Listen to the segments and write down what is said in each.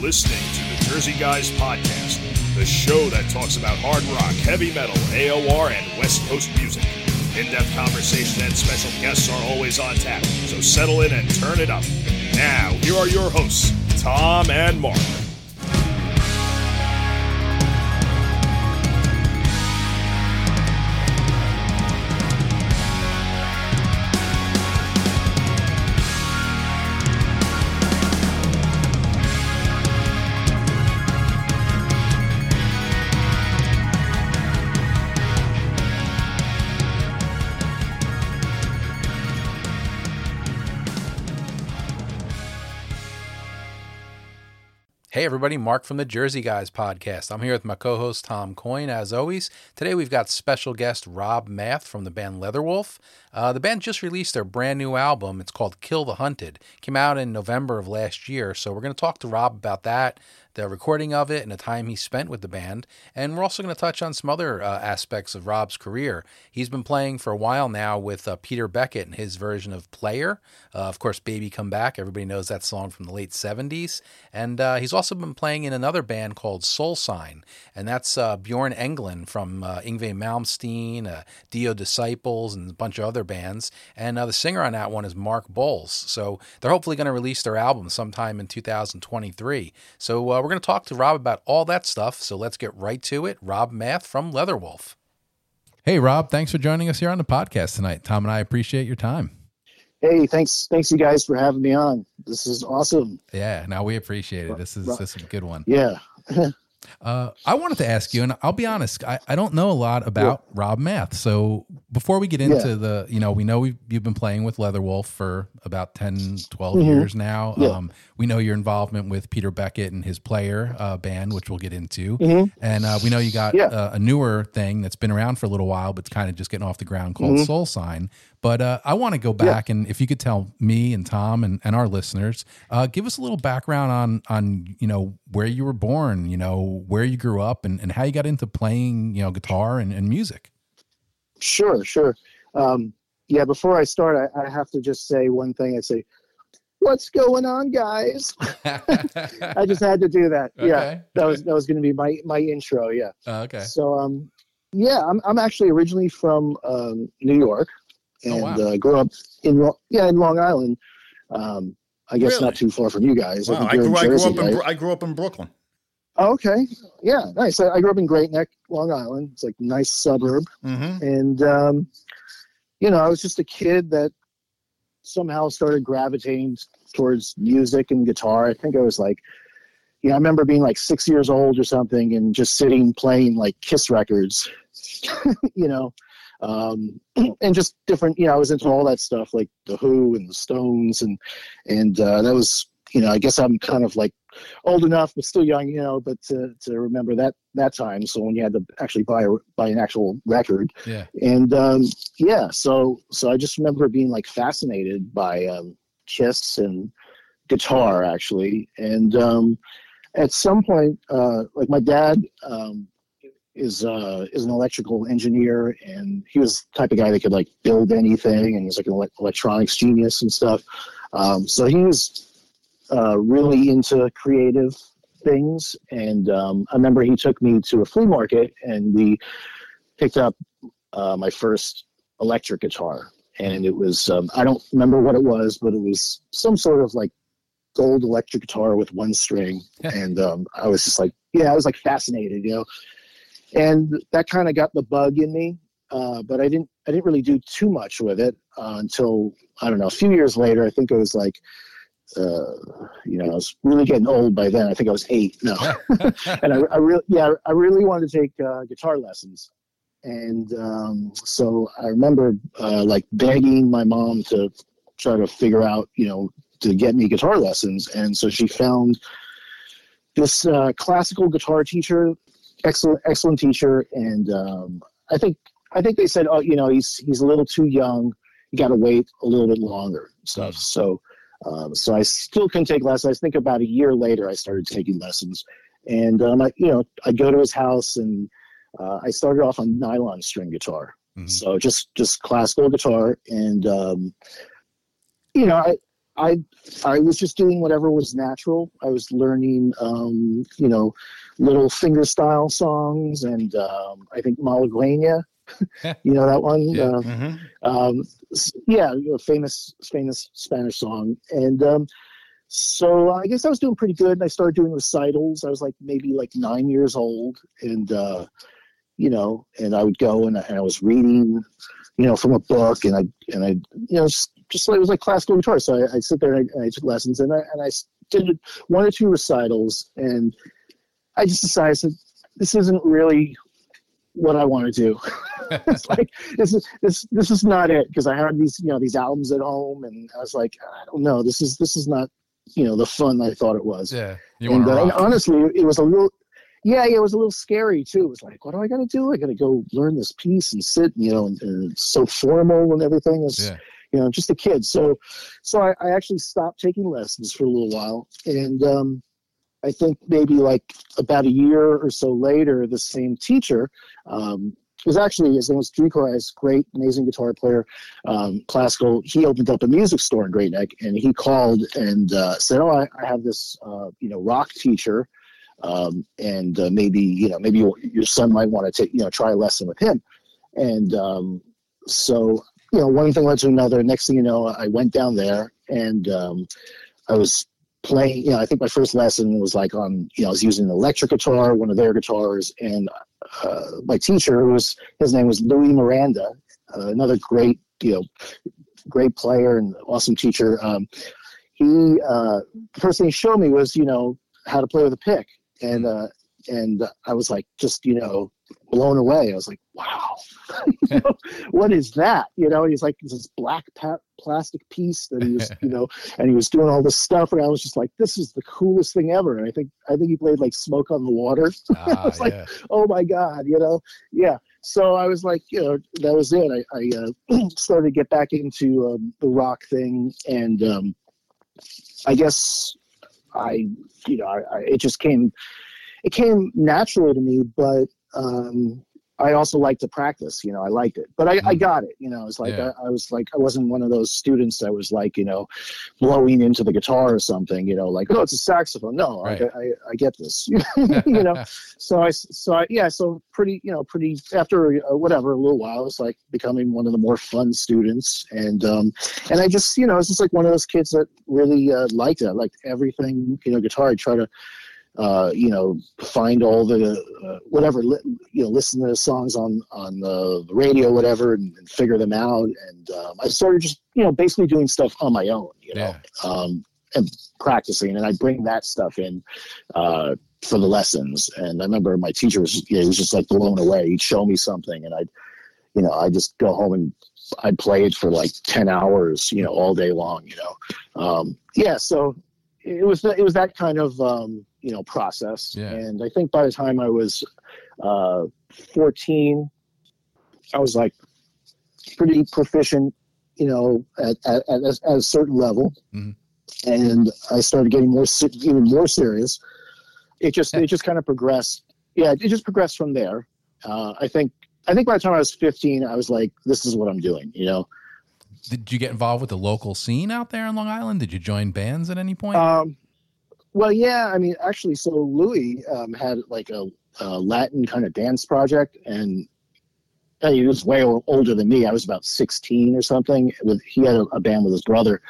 listening to the Jersey Guys Podcast, the show that talks about hard rock, heavy metal, AOR, and West Coast music. In depth conversation and special guests are always on tap, so settle in and turn it up. Now, here are your hosts, Tom and Mark. Hey, everybody, Mark from the Jersey Guys podcast. I'm here with my co host, Tom Coyne, as always. Today, we've got special guest Rob Math from the band Leatherwolf. Uh, the band just released their brand new album. It's called Kill the Hunted. Came out in November of last year. So, we're going to talk to Rob about that, the recording of it, and the time he spent with the band. And we're also going to touch on some other uh, aspects of Rob's career. He's been playing for a while now with uh, Peter Beckett and his version of Player. Uh, of course, Baby Come Back. Everybody knows that song from the late 70s. And uh, he's also been playing in another band called Soul Sign. And that's uh, Bjorn Englen from uh, Yngwie Malmsteen, Dio Disciples, and a bunch of other bands. And the singer on that one is Mark Boals. So they're hopefully going to release their album sometime in 2023. So we're going to talk to Rob about all that stuff. So let's get right to it. Rob Math from Leatherwolf. Hey, Rob, thanks for joining us here on the podcast tonight. Tom and I appreciate your time. Hey, thanks, thanks you guys for having me on. This is awesome. Yeah, now we appreciate it. This is this is a good one. Yeah. Uh, I wanted to ask you, and I'll be honest, I, I don't know a lot about yeah. Rob Math. So before we get into yeah. the, you know, we know we you've been playing with Leatherwolf for about 10, 12 mm-hmm. years now. Yeah. Um, we know your involvement with Peter Beckett and his player uh, band, which we'll get into. Mm-hmm. And uh, we know you got uh, a newer thing that's been around for a little while, but it's kind of just getting off the ground called mm-hmm. Soul Sign. But uh, I want to go back and if you could tell me and Tom and, and our listeners, uh, give us a little background on on you know where you were born, you know where you grew up, and, and how you got into playing you know guitar and, and music. Sure, sure. Um, yeah, before I start, I, I have to just say one thing. I say, "What's going on, guys?" I just had to do that. Okay. Yeah, that was that was going to be my my intro. Yeah. Uh, okay. So um, yeah, I'm I'm actually originally from um, New York and oh, wow. uh, grew up in yeah in Long Island. Um, I guess really? not too far from you guys. Wow. I, grew, I, grew, up in, I grew up in Brooklyn. Oh, okay, yeah, nice. I, I, grew up in Great Neck, Long Island. It's like a nice suburb, mm-hmm. and um, you know, I was just a kid that somehow started gravitating towards music and guitar. I think I was like, yeah, I remember being like six years old or something, and just sitting playing like Kiss records, you know, um, and just different. You know, I was into all that stuff like the Who and the Stones, and and uh, that was you know, I guess I'm kind of like old enough but still young, you know, but to, to remember that that time. So when you had to actually buy a, buy an actual record, yeah, and um, yeah, so so I just remember being like fascinated by um, Kiss and guitar actually, and um, at some point, uh, like my dad um, is uh, is an electrical engineer, and he was the type of guy that could like build anything, and he's like an electronics genius and stuff. Um, so he was uh, really into creative things, and um, I remember he took me to a flea market, and we picked up uh, my first electric guitar, and it was um, I don't remember what it was, but it was some sort of like gold electric guitar with one string, and um, I was just like, yeah, I was like fascinated, you know and that kind of got the bug in me. Uh, but I didn't I didn't really do too much with it uh, until I don't know a few years later. I think it was like uh, you know I was really getting old by then. I think I was eight. No, and I, I really yeah I really wanted to take uh, guitar lessons, and um, so I remember uh, like begging my mom to try to figure out you know to get me guitar lessons, and so she found this uh, classical guitar teacher excellent excellent teacher, and um, I think I think they said, oh, you know, he's he's a little too young. You got to wait a little bit longer. Stuff. Mm. So, um, so I still couldn't take lessons. I think about a year later, I started taking lessons, and um, I, you know, I go to his house, and uh, I started off on nylon string guitar. Mm-hmm. So just just classical guitar, and um, you know, I I I was just doing whatever was natural. I was learning, um, you know, little finger style songs, and um, I think Malagueña, you know that one. Yeah. Uh, Mhm. um, yeah, you know, famous famous Spanish song, and um, so I guess I was doing pretty good. And I started doing recitals. I was like maybe like nine years old, and uh, you know, and I would go and I, and I was reading, you know, from a book, and I and I you know just, just like it was like classical guitar. So I, I'd sit there and I, and I took lessons, and I and I did one or two recitals, and I just decided I said, this isn't really what I want to do. it's like this is this this is not it because I had these you know these albums at home and I was like I don't know this is this is not you know the fun I thought it was. Yeah. You and, uh, and honestly, it was a little yeah, yeah, it was a little scary too. It was like, what do I got to do? I got to go learn this piece and sit, you know, and, and it's so formal and everything. It's, Yeah. you know, just a kid. So, so I, I actually stopped taking lessons for a little while, and um, I think maybe like about a year or so later, the same teacher um, was actually his name was Drew great, amazing guitar player, um, classical. He opened up a music store in Great Neck, and he called and uh, said, "Oh, I, I have this, uh, you know, rock teacher." Um, and uh, maybe you know maybe your, your son might want to take you know try a lesson with him and um, so you know one thing led to another next thing you know i went down there and um, i was playing you know i think my first lesson was like on you know i was using an electric guitar one of their guitars and uh, my teacher was his name was louis miranda uh, another great you know great player and awesome teacher. Um, he uh, the first thing he showed me was you know how to play with a pick. And uh, and I was like just you know blown away. I was like, wow, You know, what is that? You know, and he's like this black pa- plastic piece that he was you know, and he was doing all this stuff, and I was just like, this is the coolest thing ever. And I think I think he played like Smoke on the Water. I Ah, was like, oh my god, you know, yeah. So I was like, you know, that was it. I, I uh, started to get back into um, the rock thing, and um, I guess I, you know, I, I, it just came, it came naturally to me. But um, I also like to practice. You know, I liked it, but I, I Mhm. got it. You know, it's like Yeah. I, I was like I wasn't one of those students that was like you know, blowing into the guitar or something. You know, like oh, it's a saxophone. No, Right. I, I, I get this. you know, so I so I, yeah so pretty you know pretty after uh, whatever a little while it's like becoming one of the more fun students and um and I just you know it's just like one of those kids that really uh, liked it I liked everything you know guitar I try to uh you know find all the uh, whatever li- you know listen to the songs on on the, the radio whatever and, and figure them out and um, I started just you know basically doing stuff on my own you know Yeah. um and practicing and I bring that stuff in uh for the lessons. And I remember my teacher was, you know, he was just like blown away. He'd show me something and I'd, you know, I'd just go home and I'd play it for like 10 hours, you know, all day long, you know? Um, yeah. So it was, it was that kind of, um, you know, process. Yeah. And I think by the time I was, uh, 14, I was like pretty proficient, you know, at, at, at, a- at a certain level. Mhm. And I started getting more, even more serious it just it just kind of progressed. Yeah, it just progressed from there. Uh, I think I think by the time I was 15, I was like, this is what I'm doing. You know. Did you get involved with the local scene out there in Long Island? Did you join bands at any point? Um, well, yeah. I mean, actually, so Louis um, had like a, a Latin kind of dance project, and uh, he was way older than me. I was about 16 or something. With he had a, a band with his brother,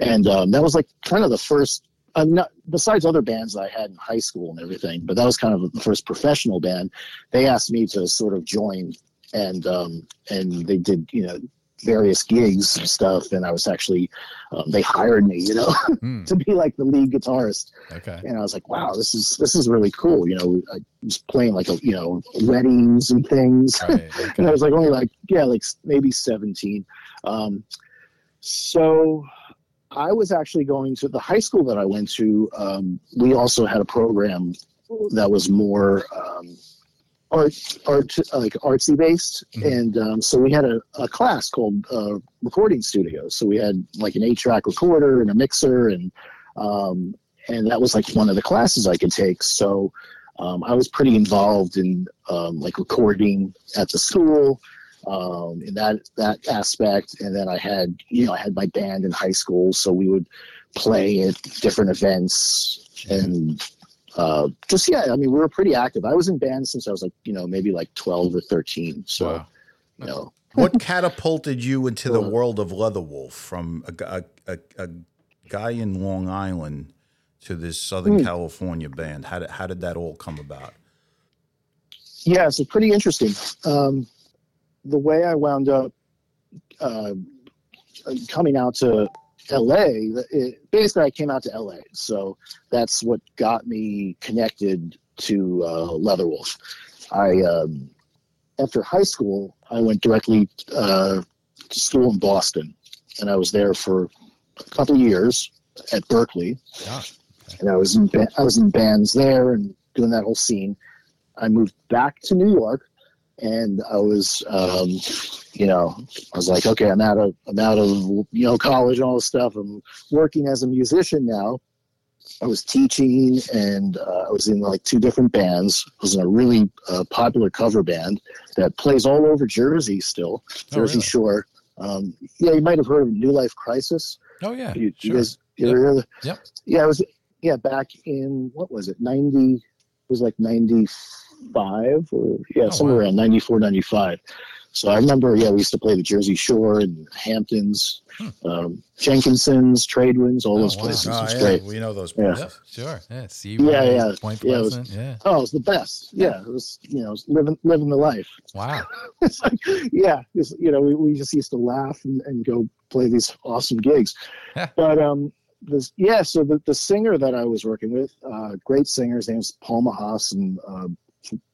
and um, that was like kind of the first. I'm not besides other bands that I had in high school and everything, but that was kind of the first professional band. They asked me to sort of join, and um, and they did you know various gigs and stuff, and I was actually um, they hired me, you know, Hmm, to be like the lead guitarist okay. and I was like, wow, this is this is really cool. You know, I was playing like a, you know weddings and things, Right, and I was like only like yeah, like maybe seventeen. Um, so I was actually going to the high school that I went to. Um, we also had a program that was more um, art art like artsy based, Mhm. and um, so we had a, a class called uh, recording studio. So we had like an eight track recorder and a mixer and um, and that was like one of the classes I could take. So um, I was pretty involved in um, like recording at the school. um, in that that aspect. And then I had you know I had my band in high school, so we would play at different events and uh, just yeah. I mean, we were pretty active. I was in bands since I was like you know maybe like twelve or thirteen. So wow. you know. what catapulted you into the world of Leatherwolf from a, a, a, a guy in Long Island to this Southern mm. California band? How did, how did that all come about? Yeah, it's pretty interesting. Um, the way I wound up uh, coming out to LA, it, basically, I came out to LA. So that's what got me connected to uh, Leatherwolf. I, um, after high school, I went directly uh, to school in Boston, and I was there for a couple years at Berklee. Yeah and I was in I was in bands there and doing that whole scene. I moved back to New York, and I was, um, you know, I was like, okay, I'm out of I'm out of you know college and all this stuff. I'm working as a musician now. I was teaching, and uh, I was in like two different bands. I was in a really uh, popular cover band that plays all over Jersey still, oh, Jersey really? Shore. Um, yeah, you might have heard of New Life Crisis. Oh yeah, you, sure. you guys, you yep. Ever yep. Yeah, it was yeah, back in what was it, ninety? It Was like ninety five or yeah, oh, somewhere wow. around 94, 95. So I remember, yeah, we used to play the Jersey Shore and Hamptons, hmm. um, Jenkinson's, Tradewinds, all oh, those places. Oh, was yeah. great. We know those places. Yeah. Sure. Yeah. Sea yeah, yeah. Point yeah, Pleasant. Was, yeah. Oh, it was the best. Yeah. It was, you know, living, living the life. Wow. it's like, yeah. It's, you know, we, we just used to laugh and, and go play these awesome gigs. but, um, this, yeah, so the, the singer that I was working with, uh, great singer, his name's Paul Mahas, and uh,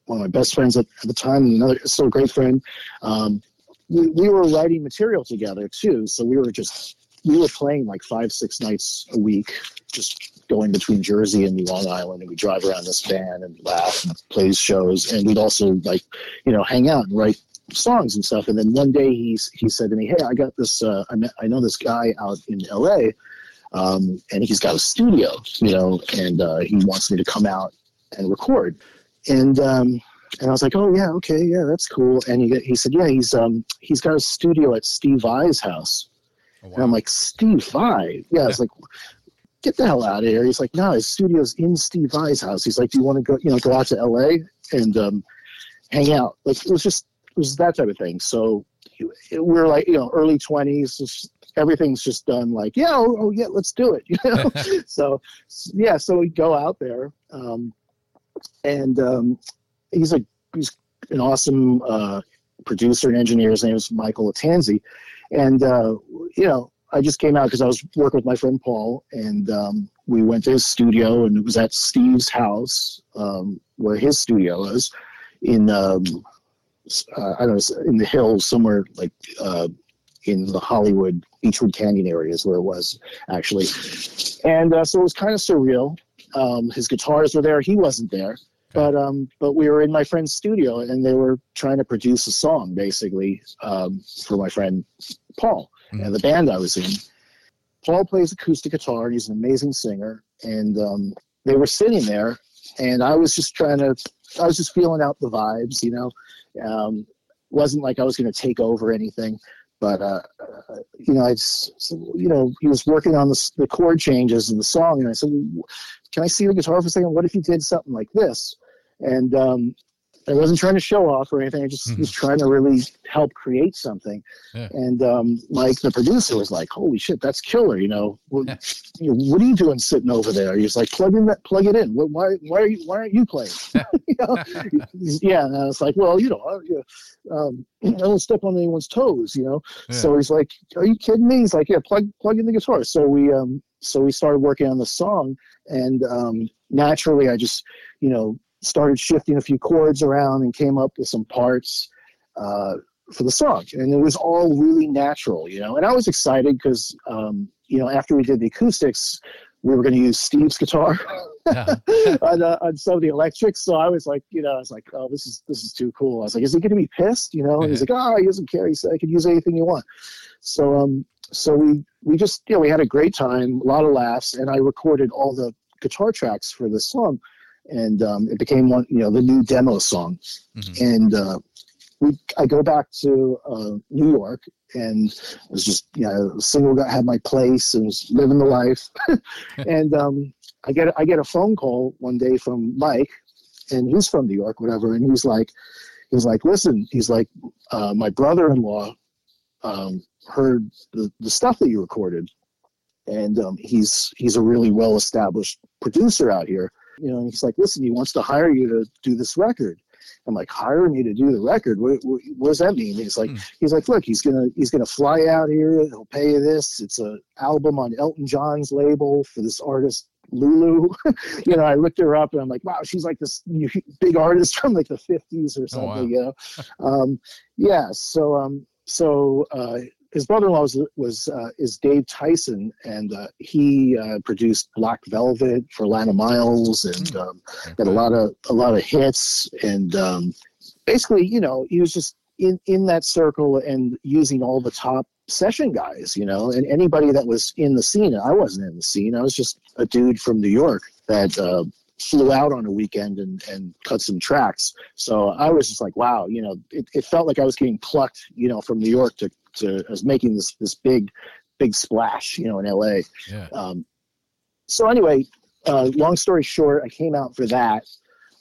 one of my best friends at, at the time, another still a great friend. Um, we, we were writing material together too, so we were just we were playing like five six nights a week, just going between Jersey and Long Island, and we drive around this van and laugh and play shows, and we'd also like you know hang out and write songs and stuff. And then one day he he said to me, "Hey, I got this. Uh, I, met, I know this guy out in L.A." Um, and he's got a studio, you know, and uh, he wants me to come out and record. And um, and I was like, oh yeah, okay, yeah, that's cool. And he he said, yeah, he's um he's got a studio at Steve Vai's house. Oh, wow. And I'm like, Steve Vai? Yeah, I was like, get the hell out of here. He's like, no, his studio's in Steve Vai's house. He's like, do you want to go, you know, go out to LA and um, hang out? Like it was just it was that type of thing. So we're like, you know, early twenties, everything's just done like, yeah, oh, oh yeah, let's do it. You know, so yeah, so we go out there, um, and um, he's a he's an awesome uh, producer and engineer. His name is Michael Latanzi, and uh, you know, I just came out because I was working with my friend Paul, and um, we went to his studio, and it was at Steve's house um, where his studio is in. Um, uh, I don't know, in the hills somewhere like uh, in the Hollywood Beachwood Canyon area is where it was actually. And uh, so it was kind of surreal. Um, his guitars were there. He wasn't there. But um, but we were in my friend's studio and they were trying to produce a song basically um, for my friend Paul mm-hmm. and the band I was in. Paul plays acoustic guitar he's an amazing singer. And um, they were sitting there and I was just trying to, I was just feeling out the vibes, you know. Um, wasn't like I was going to take over anything but uh, you know, I you know, he was working on the, the chord changes in the song, and I said, "Can I see the guitar for a second? What if you did something like this?" And um, I wasn't trying to show off or anything. I just mm-hmm. was trying to really help create something. Yeah. And um, Mike, the producer, was like, "Holy shit, that's killer!" You know, what, yeah. you know, what are you doing sitting over there? He's like, "Plug in that, plug it in. Why, why are you, why aren't you playing?" you know? yeah, and I was like, "Well, you know, I, um, I don't step on anyone's toes." You know, yeah. so he's like, "Are you kidding me?" He's like, "Yeah, plug, plug in the guitar." So we, um, so we started working on the song, and um, naturally, I just, you know started shifting a few chords around and came up with some parts uh, for the song. And it was all really natural, you know. And I was excited because, um, you know, after we did the acoustics, we were going to use Steve's guitar on, uh, on some of the electrics. So I was like, you know, I was like, oh, this is this is too cool. I was like, is he going to be pissed? You know? And he's like, oh, he doesn't care. He said I could use anything you want. So um, so we we just you know we had a great time, a lot of laughs, and I recorded all the guitar tracks for this song and um, it became one, you know, the new demo song. Mm-hmm. And uh, we I go back to uh, New York and I was just you know single guy had my place and was living the life and um, I get I get a phone call one day from Mike and he's from New York whatever and he's like he's like listen he's like uh, my brother-in-law um, heard the, the stuff that you recorded and um, he's he's a really well established producer out here you know and he's like listen he wants to hire you to do this record I'm like, hire me to do the record. What, what, what does that mean? He's like, mm. he's like, look, he's gonna he's gonna fly out here. He'll pay you this. It's a album on Elton John's label for this artist Lulu. you know, I looked her up and I'm like, wow, she's like this big artist from like the 50s or something. Oh, wow. You know, um, yeah. So um, so uh, his brother-in-law was, was uh, is Dave Tyson, and uh, he uh, produced Black Velvet for Alannah Myles, and hmm. um, had a lot of a lot of hits. And um, basically, you know, he was just in in that circle and using all the top session guys, you know, and anybody that was in the scene. I wasn't in the scene; I was just a dude from New York that uh, flew out on a weekend and, and cut some tracks. So I was just like, wow, you know, it, it felt like I was getting plucked, you know, from New York to to as making this this big big splash, you know, in LA. Yeah. Um, so anyway, uh, long story short, I came out for that.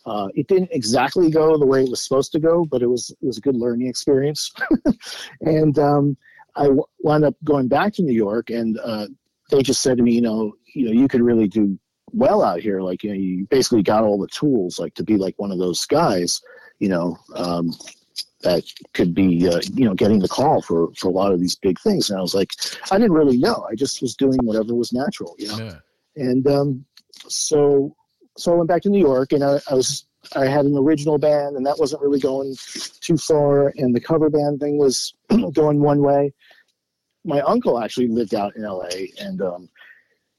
Uh, it didn't exactly go the way it was supposed to go, but it was it was a good learning experience. and um, I w- wound up going back to New York, and uh, they just said to me, you know, you know, you could really do well out here. Like, you know, you basically got all the tools, like to be like one of those guys, you know. Um, that could be uh, you know getting the call for for a lot of these big things. And i was like i didn't really know. I just was doing whatever was natural you know? Yeah. and um, so so i went back to new york and I, I, was i had an original band and that wasn't really going too far. And the cover band thing was going one way. My uncle actually lived out in la and um,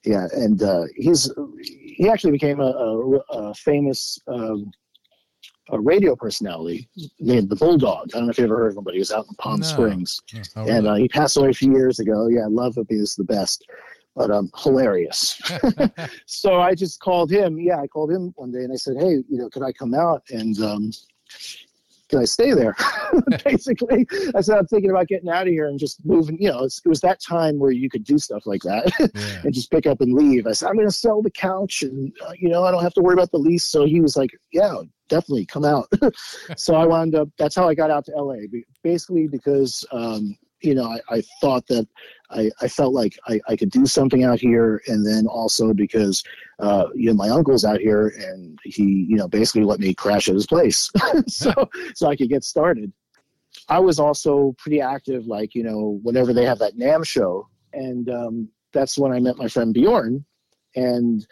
yeah and uh, he's he actually became a, a, a famous um, a radio personality named the Bulldog. I don't know if you ever heard of him, but he was out in Palm no. Springs, oh, and uh, he passed away a few years ago. Yeah, I love him. He was the best, but um, hilarious. so I just called him. Yeah, I called him one day and I said, "Hey, you know, could I come out and um, can I stay there? Basically, I said I'm thinking about getting out of here and just moving. You know, it was that time where you could do stuff like that yeah. and just pick up and leave. I said I'm going to sell the couch, and uh, you know I don't have to worry about the lease. So he was like, "Yeah, definitely come out." so I wound up. That's how I got out to LA. Basically, because um, you know, I, I thought that I, I felt like I, I could do something out here. And then also because, uh, you know, my uncle's out here and he, you know, basically let me crash at his place. so, so I could get started. I was also pretty active, like, you know, whenever they have that NAMM show. And um, that's when I met my friend Bjorn. And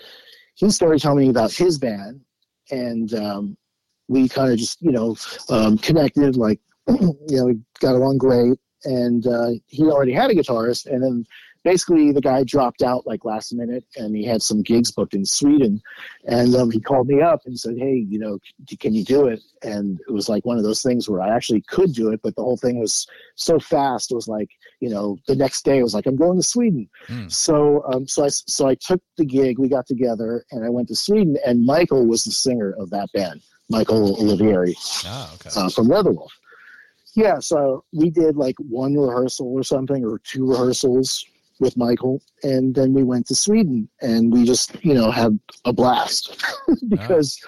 he started telling me about his band. And um, we kind of just, you know, um, connected, like, you know, we got along great and uh, he already had a guitarist, and then basically the guy dropped out like last minute, and he had some gigs booked in Sweden, and um, he called me up and said, "Hey, you know, can you do it?" And it was like one of those things where I actually could do it, but the whole thing was so fast. It was like, you know, the next day it was like, "I'm going to Sweden." Mm. So, um, so I so I took the gig. We got together, and I went to Sweden, and Michael was the singer of that band, Michael Olivieri, oh, okay. uh, from Leatherwolf yeah, so we did like one rehearsal or something, or two rehearsals with Michael, and then we went to Sweden, and we just you know had a blast because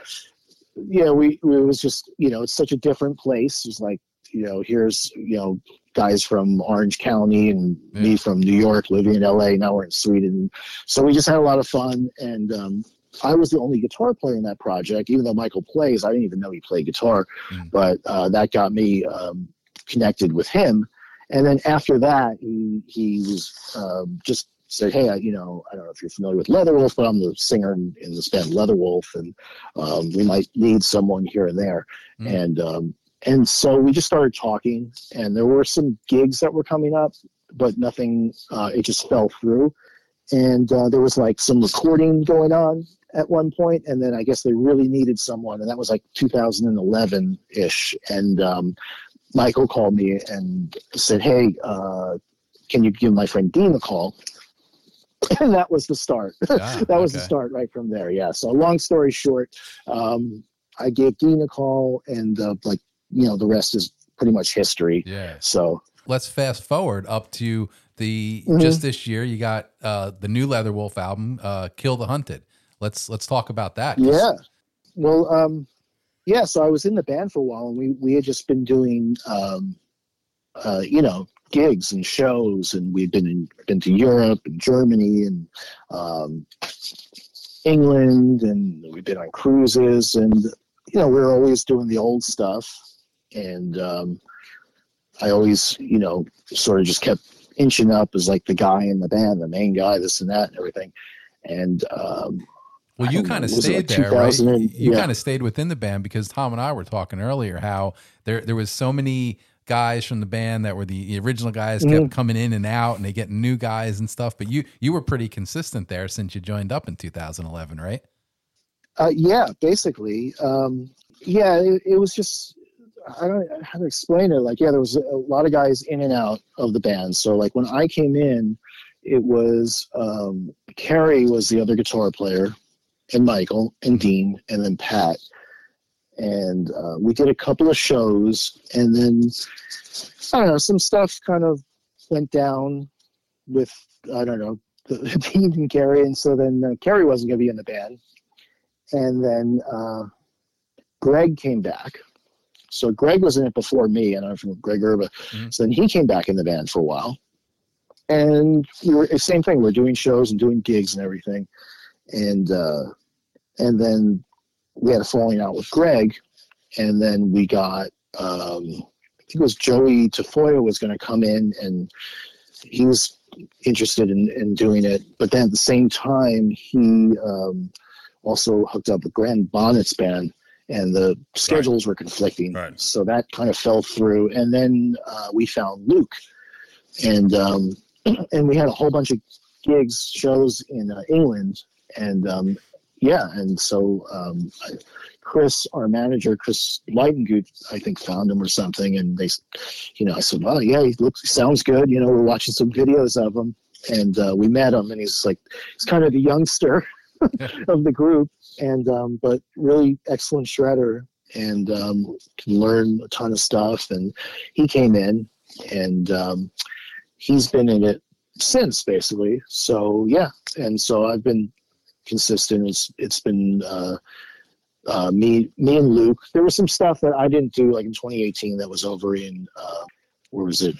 yeah, we, we it was just you know it's such a different place. It's like you know here's you know guys from Orange County and yeah. me from New York living in LA. Now we're in Sweden, so we just had a lot of fun and. Um, I was the only guitar player in that project, even though Michael plays. I didn't even know he played guitar, mm. but uh, that got me um, connected with him. And then after that, he he was um, just said, "Hey, I, you know, I don't know if you're familiar with Leatherwolf, but I'm the singer in, in this band Leatherwolf, and um, we might need someone here and there." Mm. And um, and so we just started talking, and there were some gigs that were coming up, but nothing. Uh, it just fell through and uh, there was like some recording going on at one point and then i guess they really needed someone and that was like 2011 ish and um, michael called me and said hey uh, can you give my friend dean a call and that was the start ah, that was okay. the start right from there yeah so long story short um, i gave dean a call and uh, like you know the rest is pretty much history. Yeah. So let's fast forward up to the mm-hmm. just this year. You got uh, the new Leatherwolf album, uh, "Kill the Hunted." Let's let's talk about that. Yeah. Well, um, yeah. So I was in the band for a while, and we we had just been doing, um, uh, you know, gigs and shows, and we've been in, been to Europe and Germany and um, England, and we've been on cruises, and you know, we are always doing the old stuff, and um, I always, you know, sort of just kept inching up as like the guy in the band, the main guy, this and that, and everything, and um, well, you kind of stayed like there, right? You yeah. kind of stayed within the band because Tom and I were talking earlier how there there was so many guys from the band that were the original guys kept mm. coming in and out, and they get new guys and stuff. But you you were pretty consistent there since you joined up in 2011, right? Uh, yeah, basically. Um, yeah, it, it, was just I don't know how to explain it. Like, yeah, there was a lot of guys in and out of the band. So, like when I came in, it was um, Carey was the other guitar player and Michael and Dean and then Pat. And uh, we did a couple of shows, and then I don't know, some stuff kind of went down with I don't know Dean and Carey, and so then uh, Carey wasn't going to be in the band, and then uh, Greg came back. So Greg was in it before me, and I'm from Greg Erba. Mm-hmm. So then he came back in the band for a while, and we were same thing. We are doing shows and doing gigs and everything, and uh, and then we had a falling out with Greg, and then we got um, I think it was Joey Tafoya was going to come in, and he was interested in, in doing it, but then at the same time he um, also hooked up with Graham Bonnet's band, and the schedules right. were conflicting, right. so that kind of fell through. And then uh, we found Luke, and um, and we had a whole bunch of gigs, shows in uh, England, and um, yeah, and so um, Chris, our manager, Chris Leitengut, I think found him or something, and they, you know, I said, "Well, yeah, he looks, sounds good." You know, we're watching some videos of him, and uh, we met him, and he's like, he's kind of the youngster of the group, and um, but really excellent shredder, and um, can learn a ton of stuff. And he came in, and um, he's been in it since, basically. So yeah, and so I've been consistent. It's it's been uh, uh, me me and Luke. There was some stuff that I didn't do like in 2018 that was over in uh, where was it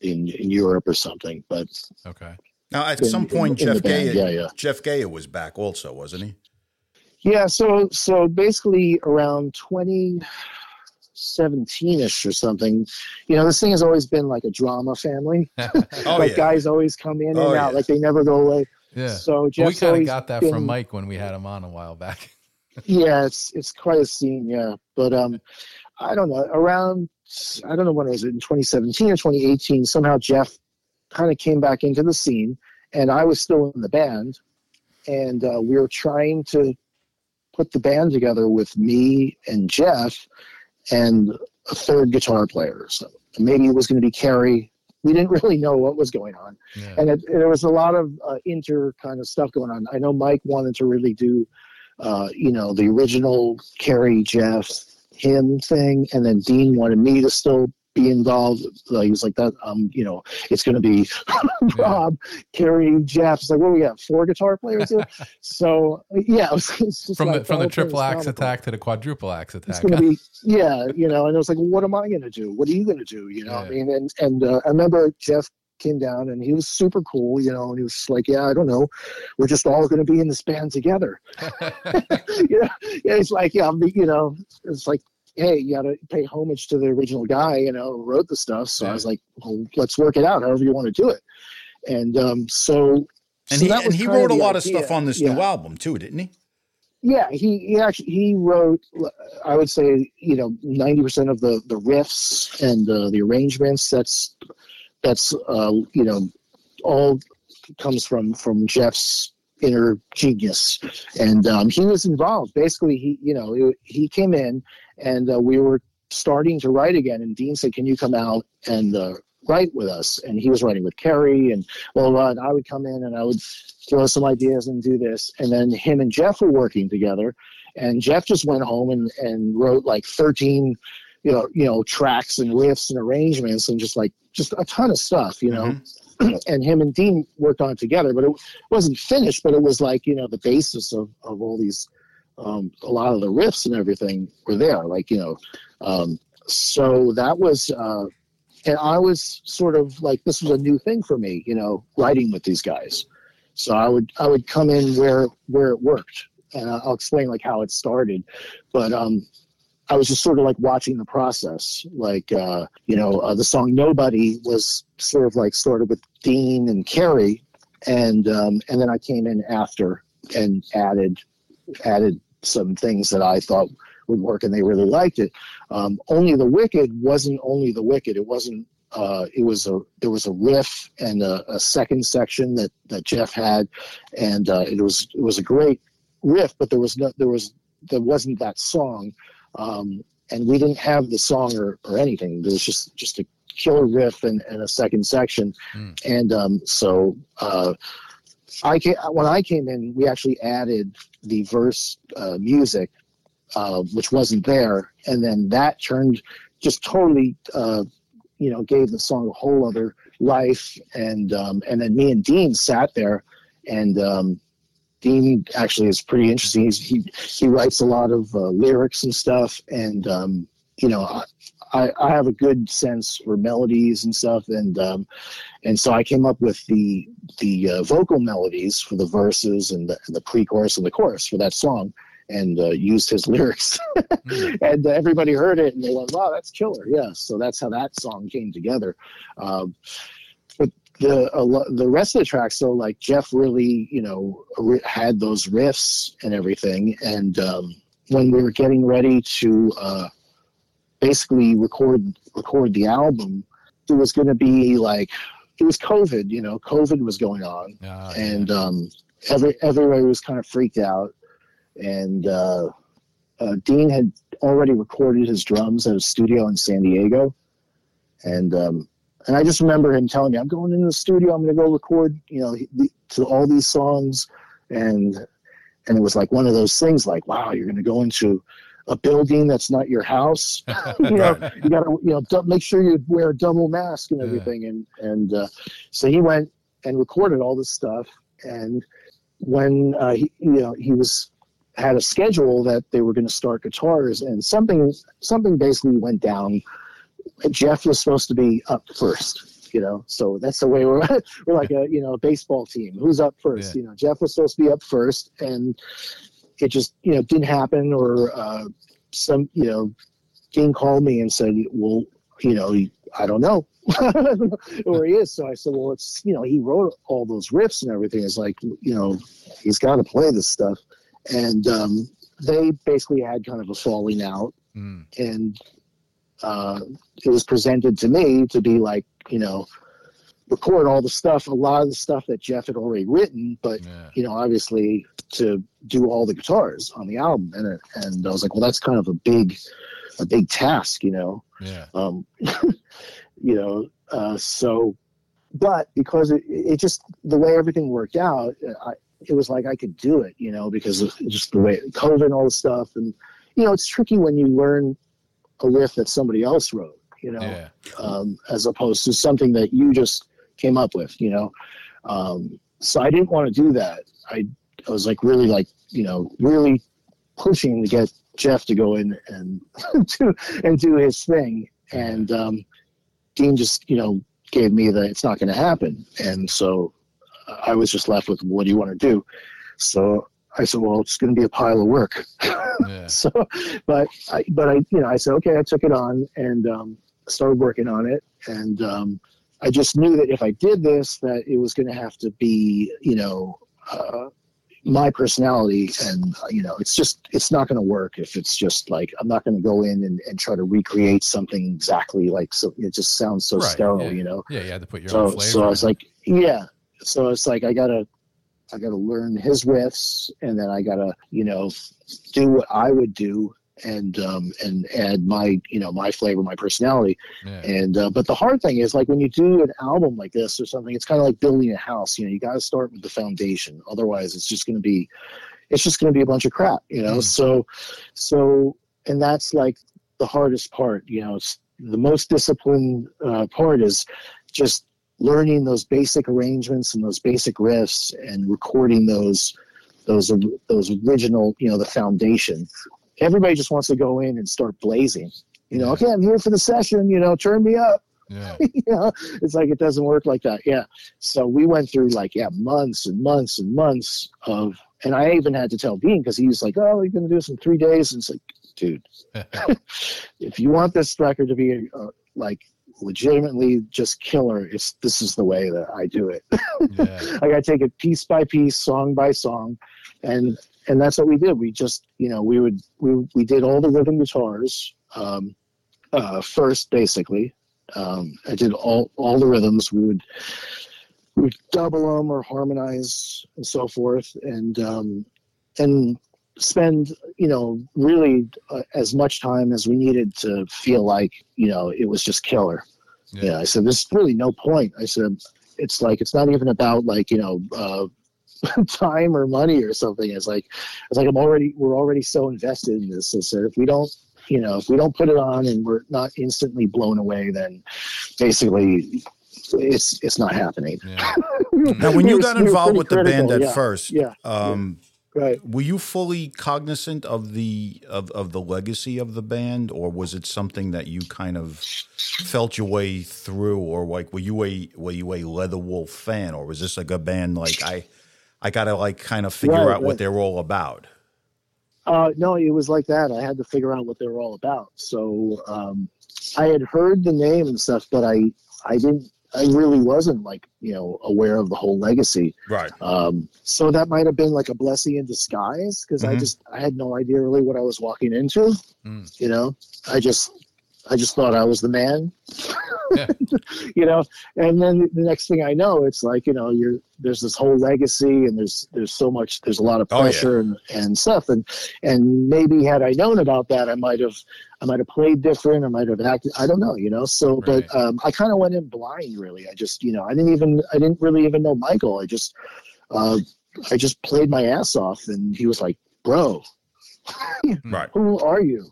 in in Europe or something. But okay. Now at in, some point, in, Jeff in Gayer, yeah, yeah. Geoff Gayer was back also, wasn't he? Yeah. So so basically around 2017ish or something. You know, this thing has always been like a drama family. oh, like yeah. guys always come in oh, and out, yeah. like they never go away. Yeah. So we kind of got that been, from Mike when we had him on a while back. yeah, it's it's quite a scene. Yeah, but um, I don't know. Around I don't know when was it was in 2017 or 2018. Somehow Jeff kind of came back into the scene, and I was still in the band, and uh, we were trying to put the band together with me and Jeff and a third guitar player. So maybe it was going to be Carey we didn't really know what was going on, yeah. and it, there was a lot of uh, inter kind of stuff going on. I know Mike wanted to really do, uh, you know, the original Carey Jeff him thing, and then Dean wanted me to still be involved. Uh, he was like that. Um, you know, it's going to be Rob, Carey, Jeff. It's like, well, we got four guitar players here. so yeah, it was, it's from like the from the triple axe attack to the quadruple axe attack. It's going to be yeah, you know. And I was like, well, what am I going to do? What are you going to do? You know, yeah. I mean, and and uh, I remember Jeff came down and he was super cool, you know, and he was like, yeah, I don't know, we're just all going to be in this band together. you know, yeah, it's like, yeah, you know, it's like hey, you got to pay homage to the original guy, you know, who wrote the stuff. So yeah. I was like, well, let's work it out, however you want to do it. And um, so, and so he, and he wrote a lot idea. of stuff on this yeah. new album too, didn't he? Yeah, he, he actually he wrote. I would say you know ninety percent of the the riffs and uh, the arrangements. That's that's uh, you know all comes from from Jeff's inner genius, and um, he was involved. Basically, he you know he came in and uh, we were starting to write again. And Dean said, "Can you come out and uh, write with us?" And he was writing with Carey, and well, I would come in and I would throw some ideas and do this. And then him and Jeff were working together, and Jeff just went home and and wrote like thirteen you know, you know, tracks and riffs and arrangements and just like just a ton of stuff, you know. Mm-hmm. and him and Dean worked on it together, but it wasn't finished. But it was like you know the basis of of all these, um, a lot of the riffs and everything were there. Like you know, um, so that was. Uh, and I was sort of like this was a new thing for me, you know, writing with these guys. So I would I would come in where where it worked, and I'll explain like how it started. But um, I was just sort of like watching the process. Like, uh, you know, uh, the song "Nobody" was sort of like started with Dean and Carey. and um, and then I came in after and added added some things that I thought would work, and they really liked it. Um, only the Wicked wasn't only the Wicked. It wasn't. Uh, it was a there was a riff and a, a second section that that Jeff had, and uh, it was it was a great riff, but there was no there was there wasn't that song um, and we didn't have the song or, or anything. There was just just a killer riff and, and a second section, mm. and um, so uh, I came, when I came in, we actually added the verse uh, music, uh, which wasn't there, and then that turned just totally, uh, you know, gave the song a whole other life, and um, and then me and Dean sat there, and um, Dean actually is pretty interesting. He's, he he writes a lot of uh, lyrics and stuff, and um, you know, I, I have a good sense for melodies and stuff, and um, and so I came up with the the uh, vocal melodies for the verses and the, the pre-chorus and the chorus for that song, and uh, used his lyrics, mm. and uh, everybody heard it and they went, "Wow, that's killer!" Yeah, so that's how that song came together. Um, the uh, the rest of the tracks though like jeff really you know had those riffs and everything. And um, when we were getting ready to uh, basically record record the album it was going to be like it was covid you know covid was going on. Uh, and um, every everybody was kind of freaked out. And uh, uh, dean had already recorded his drums at a studio in san diego. And um, and I just remember him telling me, "I'm going into the studio. I'm going to go record, you know, to all these songs," and and it was like one of those things, like, "Wow, you're going to go into a building that's not your house. you know, you got to, you know, make sure you wear a double mask and everything." Yeah. And and uh, so he went and recorded all this stuff, and when uh, he, you know, he was had a schedule that they were going to start guitars, and something something basically went down Jeff was supposed to be up first, you know. So that's the way we're we're like a you know a baseball team. Who's up first? Yeah. You know, Jeff was supposed to be up first, and it just you know didn't happen. Or uh, some you know, Dean called me and said, "Well, you know, I don't know where he is." So I said, "Well, it's you know, he wrote all those riffs and everything. It's like you know, he's got to play this stuff." And um, they basically had kind of a falling out, mm. and uh, it was presented to me to be like, you know, record all the stuff, a lot of the stuff that Jeff had already written, but yeah. you know, obviously to do all the guitars on the album. And it, and I was like, well, that's kind of a big, a big task, you know. Yeah. Um, you know, uh, so, but because it, it just the way everything worked out, I, it was like I could do it, you know, because of just the way COVID and all the stuff, and you know, it's tricky when you learn a riff that somebody else wrote, you know, yeah. um, as opposed to something that you just came up with, you know. Um, so I didn't want to do that. I, I was like really like, you know, really pushing to get Jeff to go in and do and do his thing. And um, Dean just, you know, gave me the it's not going to happen. And so I was just left with what do you want to do? So I said, well, it's going to be a pile of work. Yeah. so, but I, but I, you know, I said, okay, I took it on and um, started working on it. And um, I just knew that if I did this, that it was going to have to be, you know, uh, my personality. And, uh, you know, it's just, it's not going to work if it's just like, I'm not going to go in and, and try to recreate something exactly like, so it just sounds so right. sterile, yeah. you know? Yeah. You had to put your so, own flavor. So I was like, yeah. So it's like, I got to, I got to learn his riffs, and then I got to, you know, do what I would do and um, and add my you know my flavor, my personality. Yeah. And uh, but the hard thing is like when you do an album like this or something, it's kind of like building a house. You know, you got to start with the foundation. Otherwise, it's just going to be, it's just going to be a bunch of crap. You know. Mm. So, so and that's like the hardest part. You know, it's the most disciplined uh, part is just learning those basic arrangements and those basic riffs and recording those those those original you know the foundation everybody just wants to go in and start blazing you know okay i'm here for the session you know turn me up yeah. you know, it's like it doesn't work like that. Yeah. So we went through like yeah months and months and months of, and I even had to tell Dean because he was like, "Oh, you're gonna do this in three days," and it's like, dude, if you want this record to be uh, like legitimately just killer, it's this is the way that I do it. yeah. I got to take it piece by piece, song by song, and and that's what we did. We just you know we would we we did all the rhythm guitars um, uh, first, basically. Um, I did all all the rhythms. We would we would double them or harmonize and so forth, and um, and spend you know really uh, as much time as we needed to feel like you know it was just killer. Yeah, yeah i said there's really no point. I said it's like it's not even about like you know uh, time or money or something. It's like it's like i'm already we're already so invested in this. I said if we don't you know if we don't put it on and we're not instantly blown away then basically it's it's not happening. Yeah. now when you got involved with the critical, band at yeah, first yeah, um, yeah Right. Were you fully cognizant of the of, of the legacy of the band, or was it something that you kind of felt your way through, or like were you a were you a Leatherwolf fan, or was this like a band like I I gotta like kind of figure right, out right. what they're all about? Uh, no, it was like that. I had to figure out what they were all about. So um, I had heard the name and stuff, but I I didn't I really wasn't like you know aware of the whole legacy. Right. Um, so that might have been like a blessing in disguise because mm-hmm. I just I had no idea really what I was walking into. Mm. You know, I just I just thought I was the man. Yeah. you know, and then the next thing I know, it's like you know, you're there's this whole legacy, and there's there's so much, there's a lot of pressure oh, yeah. and and stuff, and and maybe had I known about that, I might have I might have played different, I might have acted, I don't know, you know. So, right. but um, I kind of went in blind, really. I just you know, I didn't even I didn't really even know Michael. I just uh, I just played my ass off, and he was like, "Bro, right. who are you?"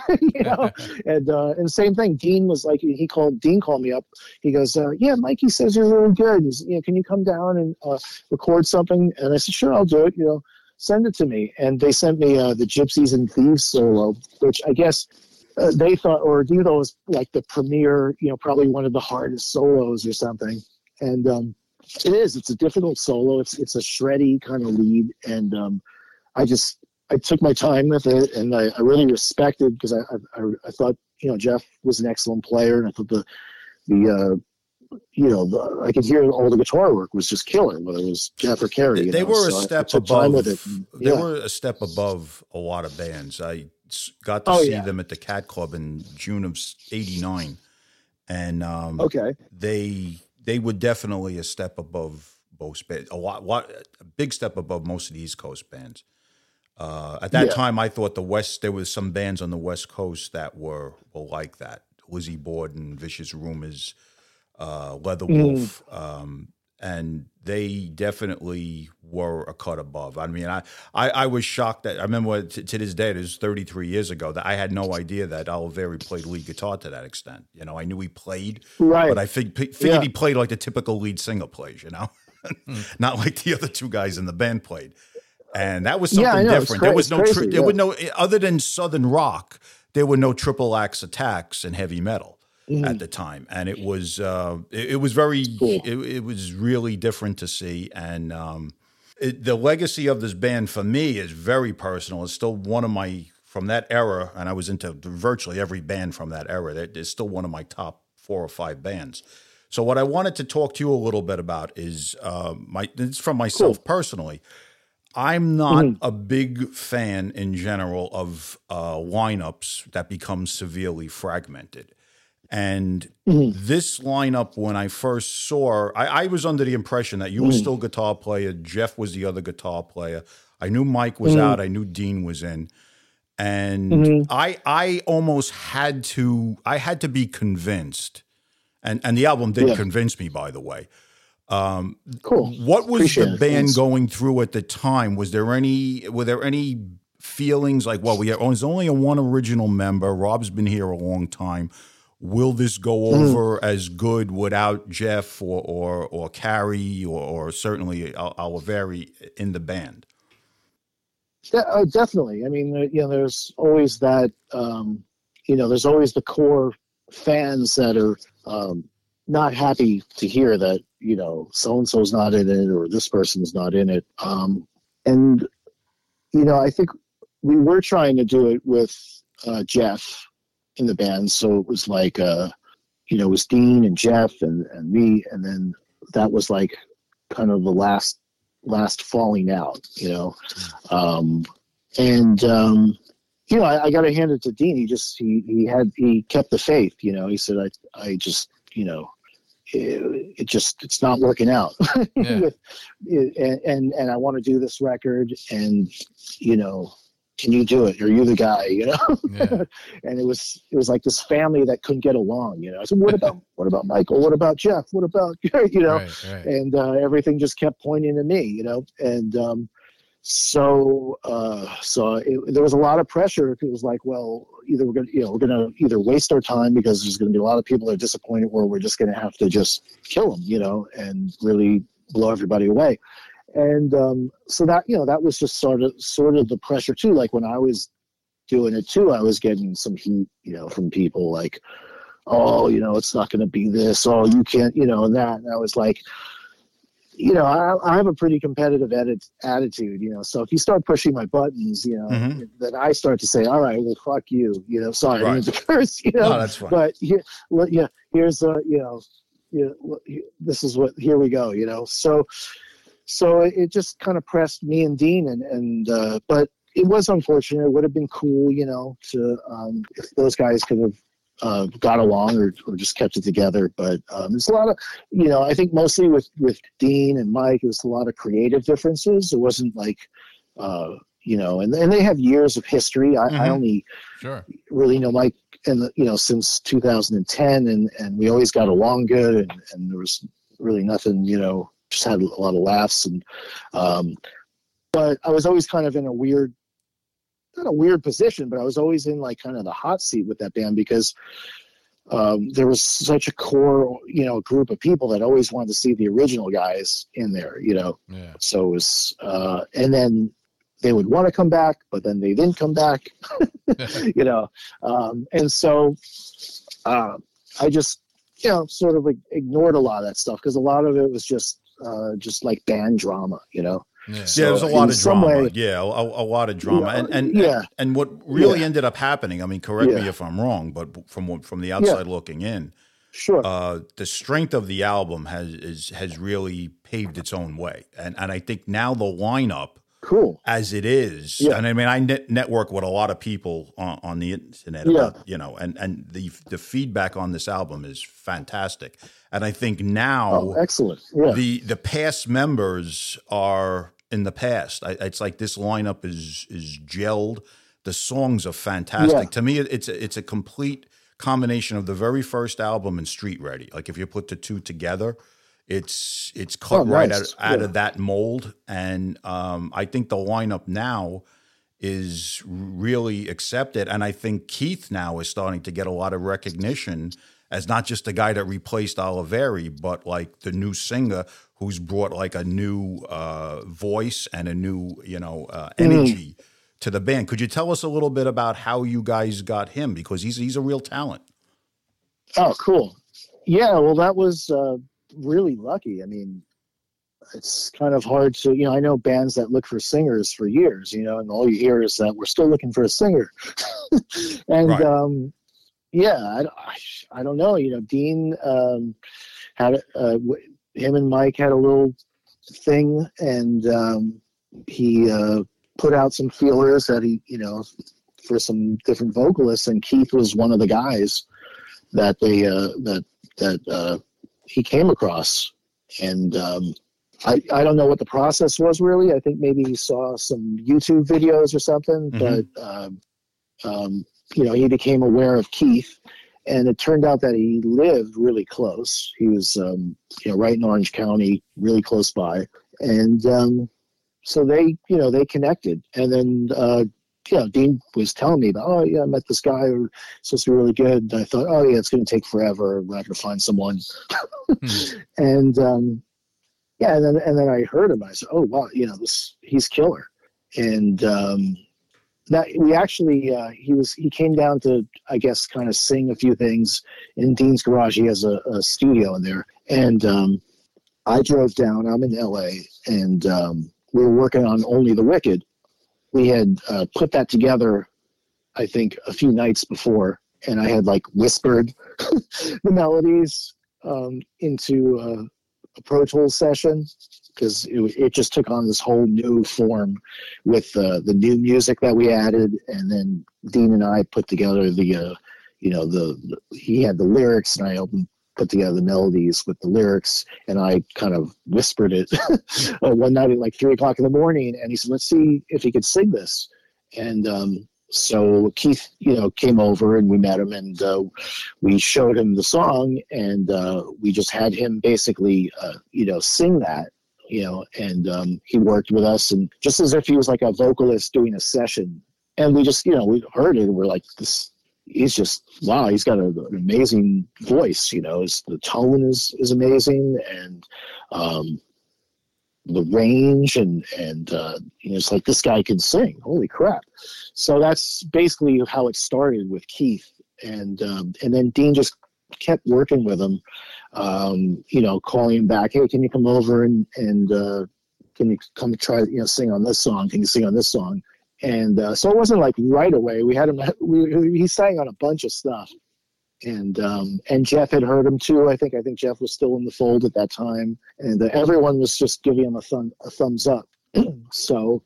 you know, and uh, and same thing. Dean was like, he called Dean called me up. He goes, uh, "Yeah, Mikey says you're really good. He's, you know, can you come down and uh, record something?" And I said, "Sure, I'll do it." You know, send it to me. And they sent me uh, the Gypsies and Thieves solo, which I guess uh, they thought, or thought was like the premiere. You know, probably one of the hardest solos or something. And um, it is. It's a difficult solo. It's it's a shreddy kind of lead, and um, I just I took my time with it, and I, I really respected because I, I, I thought you know Jeff was an excellent player, and I thought the the uh, you know the, I could hear all the guitar work was just killer, whether it was Jeff or Carey. They, they know? were so a step above. And, they yeah. were a step above a lot of bands. I got to oh, see yeah. them at the Cat Club in June of '89, and um, okay, they they were definitely a step above most bands. A lot, lot, a big step above most of the East Coast bands. Uh, at that yeah. time, I thought the West there was some bands on the West Coast that were were like that. Lizzie Borden, Vicious Rumors, uh, Leatherwolf, mm. um, and they definitely were a cut above. I mean, I I, I was shocked that I remember t- to this day, it was 33 years ago, that I had no idea that Olivieri played lead guitar to that extent. You know, I knew he played, right. but I fig- figured yeah. he played like the typical lead singer plays. You know, mm. not like the other two guys in the band played and that was something yeah, different. there was no crazy, tri- there was no other than southern rock. There were no triple axe attacks in heavy metal mm. at the time, and it was uh, it, it, was very cool. it, it, was really different to see. And um, it, the legacy of this band for me is very personal. It's still one of my from that era, and I was into virtually every band from that era. It's still one of my top four or five bands. So what I wanted to talk to you a little bit about is uh, my it's from myself cool. personally. I'm not mm-hmm. a big fan in general of uh, lineups that become severely fragmented. And mm-hmm. this lineup, when I first saw, I, I, was under the impression that you mm-hmm. were still guitar player, Jeff was the other guitar player. I knew Mike was mm-hmm. out, I knew Dean was in, and mm-hmm. I I almost had to I had to be convinced, and and the album did yeah. convince me, by the way. Um, cool. What was Appreciate the band going through at the time? Was there any were there any feelings like, well, we have, there's only a one original member. Rob's been here a long time. Will this go mm-hmm. over mm. as good without Jeff or or, or Carey or, or certainly Olivieri in the band? Yeah, uh, definitely. I mean, you know, there's always that. Um, you know, there's always the core fans that are um, not happy to hear that you know so and so's not in it or this person's not in it. Um, and you know, I think we were trying to do it with uh, Jeff in the band, so it was like uh, you know, it was Dean and Jeff and and me, and then that was like kind of the last last falling out, you know. Um, and um, you know, I, I got to hand it to Dean. He just he he had he kept the faith. You know, he said, I I just you know, it, it just it's not working out. Yeah. and, and and I want to do this record, and you know, can you do it? Are you the guy? You know, yeah. and it was it was like this family that couldn't get along. You know, I said, what about what about Michael? What about Jeff? What about you know? Right, right. And uh, everything just kept pointing to me. You know, and um, so uh, so it, there was a lot of pressure. It was like, well, either we're gonna you know we're gonna either waste our time because there's gonna be a lot of people that are disappointed, or we're just gonna have to just kill them, you know, and really blow everybody away. And um, so that you know that was just sort of sort of the pressure too. Like when I was doing it too, I was getting some heat, you know, from people like, oh, you know, it's not to be this. Oh, you can't, you know, and that. And I was like, you know, I, I, have a pretty competitive edit, attitude, you know. So if you start pushing my buttons, you know, mm-hmm. then I start to say, "All right, well, fuck you," you know. Sorry, right. I mean to curse, you know. No, that's fine. But here, well, yeah, here's a, you know, you know, this is what. Here we go, you know. So, so it just kind of pressed me and Dean, and and uh, but it was unfortunate. It would have been cool, you know, to um, if those guys could have uh, got along or, or just kept it together. But um, there's a lot of, you know, I think mostly with, with Dean and Mike, it was a lot of creative differences. It wasn't like, uh, you know, and, and they have years of history. I, mm-hmm. I only sure. really know Mike and you know since 2010, and and we always got along good, and, and there was really nothing, you know, just had a lot of laughs and. Um, but I was always kind of in a weird not a weird position, but I was always in like kind of the hot seat with that band because um, there was such a core, you know, group of people that always wanted to see the original guys in there, you know. Yeah. So it was, uh, and then they would want to come back, but then they didn't come back, you know. Um, and so uh, I just, you know, sort of like ignored a lot of that stuff because a lot of it was just, uh, just like band drama, you know. Yeah, so yeah there's a lot of drama. Way, yeah, a, a, lot of drama, and and yeah. and what really yeah. ended up happening. I mean, correct yeah. me if I'm wrong, but from from the outside looking in, sure, uh, the strength of the album has is, has really paved its own way, and and I think now the lineup. Cool as it is, and I mean, I net- network with a lot of people on, on the internet about you know, and and the the feedback on this album is fantastic. And I think now, oh, excellent. Yeah. The the past members are in the past. I, it's like this lineup is is gelled. The songs are fantastic. Yeah. To me, it's a, it's a complete combination of the very first album and Street Ready. Like if you put the two together, it's it's cut oh, right out, out yeah. of that mold. And um, I think the lineup now is really accepted. And I think Keith now is starting to get a lot of recognition as not just the guy that replaced Olivieri, but like the new singer who's brought like a new uh, voice and a new, you know, uh, mm. energy mm. to the band. Could you tell us a little bit about how you guys got him because he's he's a real talent. Oh, cool. Yeah, well, that was uh, really lucky. I mean, it's kind of hard to, you know, I know bands that look for singers for years, you know, and all you hear is that we're still looking for a singer. and right. um, yeah, I, I don't know. You know, Dean um, had uh, him and Mike had a little thing, and um, he uh, put out some feelers that he, you know, for some different vocalists, and Keith was one of the guys that they uh, that that uh, he came across, and um, I I don't know what the process was really. I think maybe he saw some YouTube videos or something, mm-hmm. but um, um, you know, he became aware of Keith, and it turned out that he lived really close. He was, um, you know, right in Orange County, really close by, and um, so they, you know, they connected. And then uh, you know, Dean was telling me about, oh yeah, I met this guy who's supposed to be really good. And I thought, oh yeah, it's going to take forever. We're not going to find someone. hmm. And um, yeah, and then and then I heard him. I said, oh wow, you know, this he's killer. And um, that we actually uh, he was he came down to I guess kind of sing a few things in Dean's garage. He has a, a studio in there, and um, I drove down. I'm in L.A. and um, we were working on Only the Wicked. We had uh, put that together, I think, a few nights before, and I had like whispered the melodies um, into uh, a Pro Tools session because it, it, just took on this whole new form with uh, the new music that we added, and then Dean and I put together the, uh, you know, the, the, he had the lyrics, and I him put together the melodies with the lyrics, and I kind of whispered it uh, one night at like three o'clock in the morning, and he said, "Let's see if he could sing this," and um, so Keith, you know, came over and we met him and uh, we showed him the song and uh, we just had him basically, uh, you know, sing that you know, and um, he worked with us, and just as if he was like a vocalist doing a session. And we just, you know, we heard it, and we're like, this. He's just wow. He's got a, an amazing voice. You know, his, the tone is is amazing, and um, the range, and and uh, you know, it's like this guy can sing. Holy crap! So that's basically how it started with Keith, and um, and then Dean just kept working with him um, you know, calling back, hey, can you come over and and uh, can you come try, you know, sing on this song? Can you sing on this song? And uh, so it wasn't like right away. We had him. We, he sang on a bunch of stuff, and um, and Jeff had heard him too. I think I think Jeff was still in the fold at that time, and uh, everyone was just giving him a thumb a thumbs up. so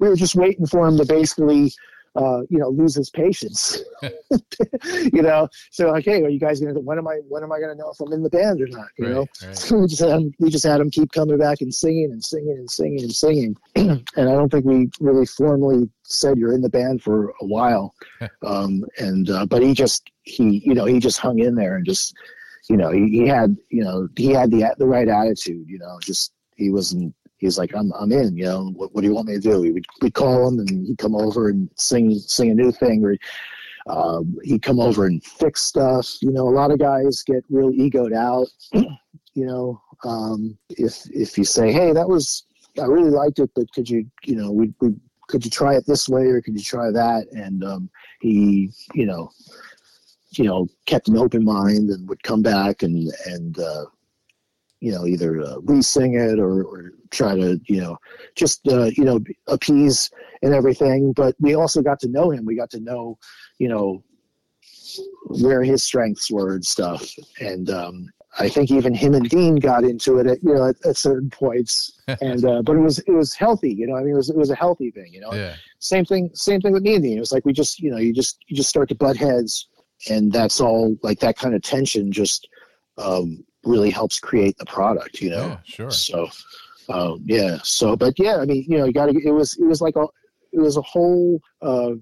we were just waiting for him to basically uh, you know, loses patience. you know, so like, hey, are you guys gonna? When am I? When am I gonna know if I'm in the band or not? You right, know, right. so we just had him, we just had him keep coming back and singing and singing and singing and singing, and I don't think we really formally said you're in the band for a while. um, and uh, but he just he you know he just hung in there and just you know he, he had you know he had the the right attitude. You know, just he wasn't he's like, I'm, I'm in, you know, what, what do you want me to do? We would, we'd call him and he'd come over and sing, sing a new thing or um, he'd come over and fix stuff. You know, a lot of guys get real egoed out, you know, um, if, if you say, Hey, that was, I really liked it, but could you, you know, we, we could you try it this way or could you try that? And, um, he, you know, you know, kept an open mind and would come back and, and, uh, you know, either uh, re-sing it or, or try to, you know, just, uh, you know, appease and everything. But we also got to know him. We got to know, you know, where his strengths were and stuff. And um, I think even him and Dean got into it at, you know, at, at certain points. and, uh, but it was, it was healthy, you know, I mean, it was, it was a healthy thing, you know, yeah. same thing, same thing with me and Dean. It was like, we just, you know, you just, you just start to butt heads and that's all like that kind of tension just, um, really helps create the product, you know? Yeah, sure. So, um, yeah. So, but yeah, I mean, you know, you got to, it was, it was like a, it was a whole, uh,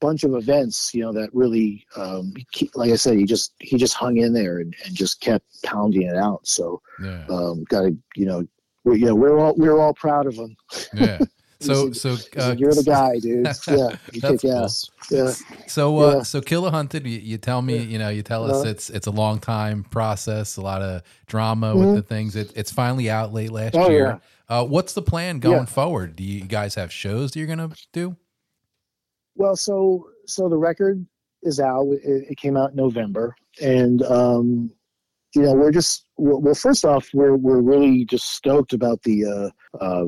bunch of events, you know, that really, um, like I said, he just, he just hung in there and, and just kept pounding it out. So, yeah. um, got to, you know, we, you know, we're all, we're all proud of him. Yeah. So, so uh, you're the guy, dude. Yeah, you kick cool. ass. Yeah. So, uh, yeah. so Kill the Hunted. You, you, tell me, you know, you tell us uh-huh. it's it's a long time process, a lot of drama mm-hmm. with the things. It, it's finally out late last oh, year. Yeah. Uh, what's the plan going yeah. forward? Do you guys have shows that you're gonna do? Well, so so the record is out. It, it came out in November, and um, you know we're just well. First off, we're we're really just stoked about the uh, uh,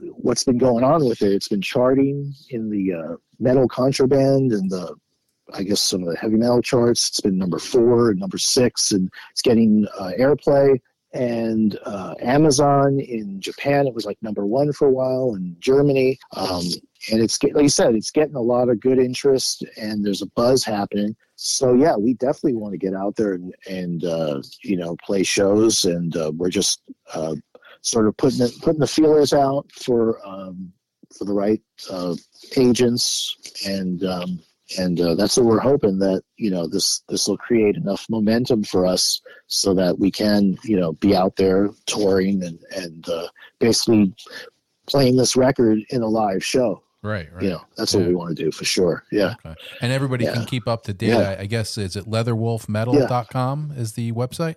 what's been going on with it. It's been charting in the uh, metal contraband and the, I guess some of the heavy metal charts. It's been number four and number six, and it's getting uh, airplay. And uh, Amazon in Japan, it was like number one for a while, in Germany. Um, and it's like you said, it's getting a lot of good interest, and there's a buzz happening. So yeah, we definitely want to get out there and, and uh, you know play shows, and uh, we're just uh, sort of putting it, putting the feelers out for um, for the right uh, agents, and um, and uh, that's what we're hoping that you know this this will create enough momentum for us so that we can you know be out there touring and and uh, basically playing this record in a live show. Right, right. You know, that's yeah. what we want to do for sure. Yeah. Okay. And everybody yeah. can keep up to date. Yeah. I, I, guess is it leatherwolfmetal.com is the website?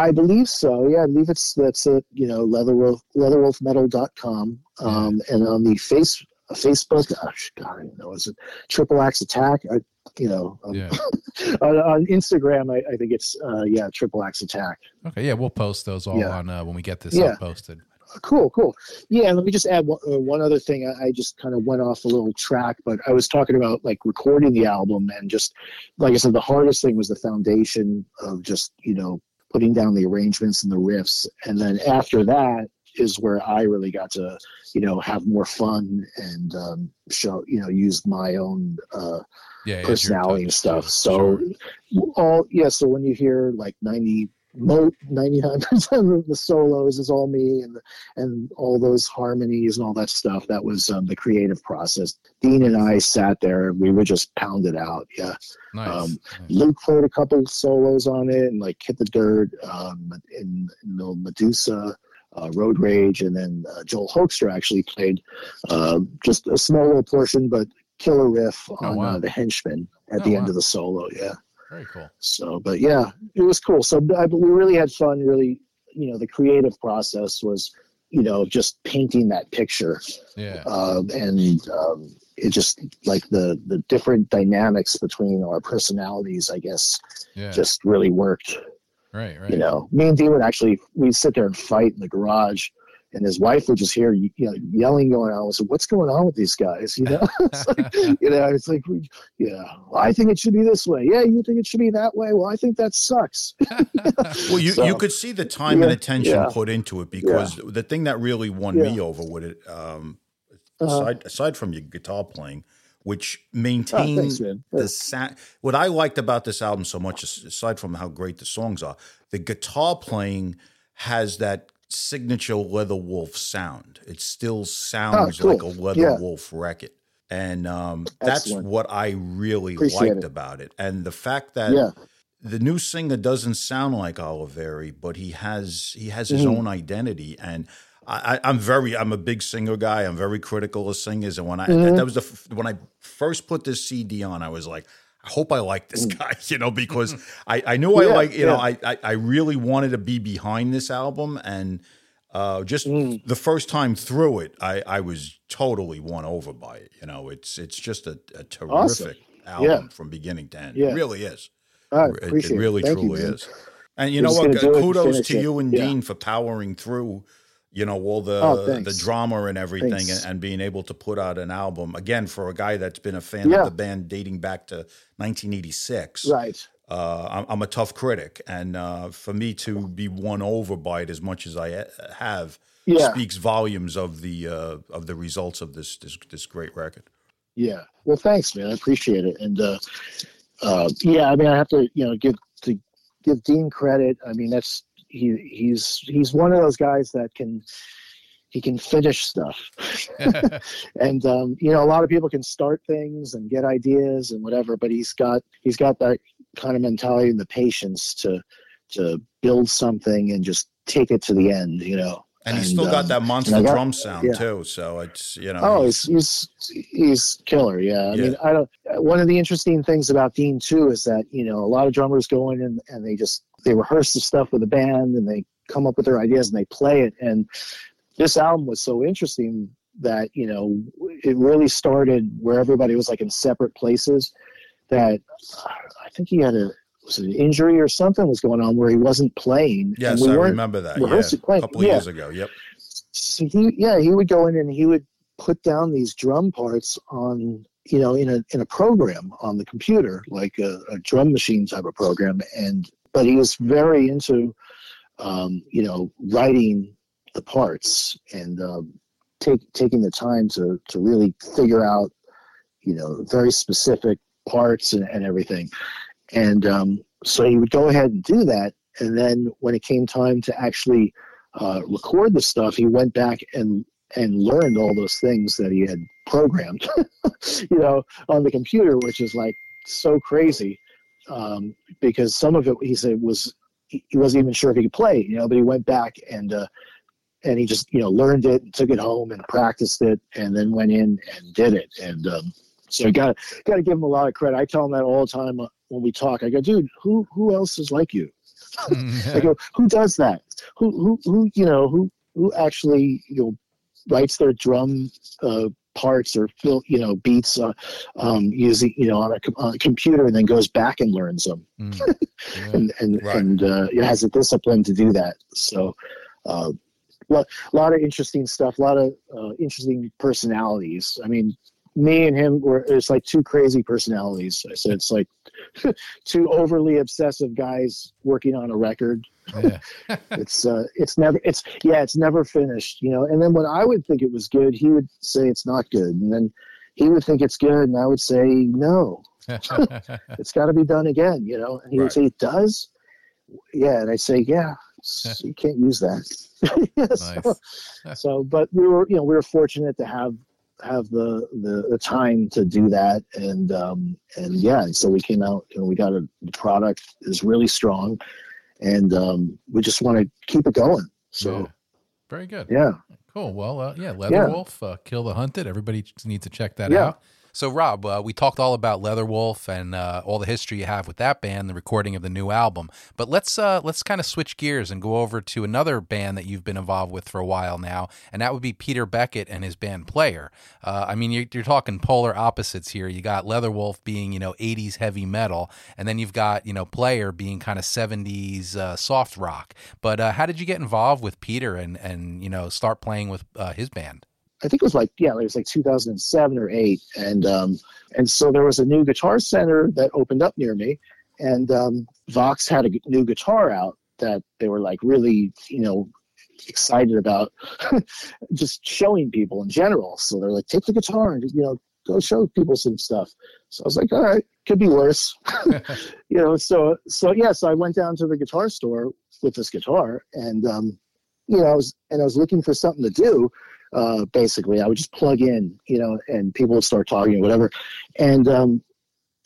I believe so. Yeah, I believe it's that's it. You know, leatherwolf leatherwolfmetal.com. Um, and on the face Facebook, gosh, God, I don't know, is it Triple Axe Attack? I, you know, um, yeah. on, on, Instagram, I, I think it's uh, yeah, Triple Axe Attack. Okay, yeah, we'll post those all yeah. on uh, when we get this yeah. posted. Cool, cool. Yeah, let me just add one, uh, one other thing. I, I, just kind of went off a little track, but I was talking about like recording the album and just like I said, the hardest thing was the foundation of just you know putting down the arrangements and the riffs, and then after that is where I really got to you know have more fun and um, show you know use my own uh, yeah, personality and stuff. So sure. all yeah. So when you hear like ninety mo 99% of the solos is all me and and all those harmonies and all that stuff that was um, the creative process dean and i sat there and we were just pounded out yeah nice. Um, nice. luke played a couple solos on it and like hit the dirt um, in, in the medusa uh, Road Rage, and then uh, Joel Hoekstra actually played uh, just a small little portion, but killer riff oh, on oh, wow. the Henchman at oh, the wow. end of the solo. Yeah. Very cool. So, but yeah, it was cool. So I, we really had fun. Really, you know, the creative process was, you know, just painting that picture. Yeah. Um, and um, it just like the the different dynamics between our personalities, I guess, yeah. just really worked. Right, right. You know, me and Dean would actually we'd sit there and fight in the garage, and his wife would just hear you know yelling going on. I said, "What's going on with these guys?" You know, it's like, you know, it's like, yeah, well, I think it should be this way. Yeah, you think it should be that way. Well, I think that sucks. well, you so, you could see the time yeah, and attention yeah, put into it because yeah. the thing that really won me over with it, um, uh-huh. aside aside from your guitar playing which maintains oh, the sound. What I liked about this album so much, aside from how great the songs are, the guitar playing has that signature Leatherwolf sound. It still sounds oh, cool. like a Leather yeah. Wolf record. And um, that's what I really Appreciate liked it. about it. And the fact that yeah. the new singer doesn't sound like Olivieri, but he has he has his mm-hmm. own identity. And I, am very, I'm a big singer guy. I'm very critical of singers, and when I mm-hmm. that was the when I first put this CD on, I was like, I hope I like this mm. guy, you know, because I, I knew yeah, I like, you yeah. know, I, I, I really wanted to be behind this album, and uh, just mm. the first time through it, I, I was totally won over by it. You know, it's it's just a, a terrific awesome. album yeah. from beginning to end. It really is. I appreciate it, it really it. truly you, is. And you We're know what? Kudos to you and Dean for powering through you know all the oh, the drama and everything and, and, being able to put out an album. Again for a guy that's been a fan yeah. of the band dating back to 1986 right. uh, I'm, I'm, a tough critic. And uh, for me to be won over by it as much as i uh, have yeah. speaks volumes of the uh, of the results of this, this this great record. Yeah. Well thanks man. I appreciate it. And uh, uh, yeah i mean i have to you know give to give dean credit. I mean that's he he's he's one of those guys that can he can finish stuff and um, you know a lot of people can start things and get ideas and whatever but he's got he's got that kind of mentality and the patience to to build something and just take it to the end you know and he's still got um, that monster got, drum sound yeah. too so it's you know oh he's he's he's killer yeah i yeah. mean i don't one of the interesting things about dean too is that you know a lot of drummers go in and, and they just they rehearse the stuff with the band and they come up with their ideas and they play it. And this album was so interesting that you know it really started where everybody was like in separate places. That I think he had a was it an injury or something was going on where he wasn't playing. Yes, we I remember that. Yeah, playing. a couple yeah. years ago. Yep. So he, yeah, he would go in and he would put down these drum parts on you know in a in a program on the computer like a, a drum machine type of program and but he was very into, um, you know, writing the parts and um, take, taking the time to, to really figure out, you know, very specific parts and, and everything. And um, so he would go ahead and do that. And then when it came time to actually uh, record the stuff, he went back and and learned all those things that he had programmed, you know, on the computer, which is like so crazy um, because some of it he said was he wasn't even sure if he could play, you know, but he went back and uh, and he just you know learned it and took it home and practiced it and then went in and did it and um, so got got to give him a lot of credit. I tell him that all the time uh, when we talk. I go, dude, who who else is like you? I go, who does that? Who who who you know who who actually you know writes their drum uh, parts or fill you know beats uh, um, using you know on a, on a, computer and then goes back and learns them mm. yeah. and and right. and uh, it has a discipline to do that. So. Uh, a lot of interesting stuff, a lot of uh, interesting personalities. I mean, me and him were it's like two crazy personalities. I said it's like two overly obsessive guys working on a record. Yeah. it's uh it's never it's yeah, it's never finished, you know. And then when I would think it was good, he would say it's not good. And then he would think it's good and I would say no. it's got to be done again, you know. And he right. would say it does. Yeah, and I'd say yeah, you can't use that. so, so, but we were, you know, we were fortunate to have have the, the, the time to do that and um, and yeah so we came out and we got a the product is really strong and um, we just want to keep it going so yeah. very good yeah cool well uh, yeah Leatherwolf, yeah. uh, kill the hunted everybody needs to check that yeah. out so, Rob, uh, we talked all about Leatherwolf and uh, all the history you have with that band, the recording of the new album. But let's uh, let's kind of switch gears and go over to another band that you've been involved with for a while now, and that would be Peter Beckett and his band Player. Uh, I mean, you're, you're, talking polar opposites here. You got Leatherwolf being you know 80s heavy metal, and then you've got you know Player being kind of 70s uh, soft rock. But uh, how did you get involved with Peter and and you know start playing with his band? I think it was like yeah, it was like 2007 or eight, and um, and so there was a new guitar center that opened up near me, and um, Vox had a new guitar out that they were like really you know excited about just showing people in general. So they're like, take the guitar and you know go show people some stuff. So I was like, all right, could be worse, you know. So so yeah, so I went down to the guitar store with this guitar, and um, you know, I was and I was looking for something to do uh, basically. I would just plug in, you know, and people would start talking or whatever. And um,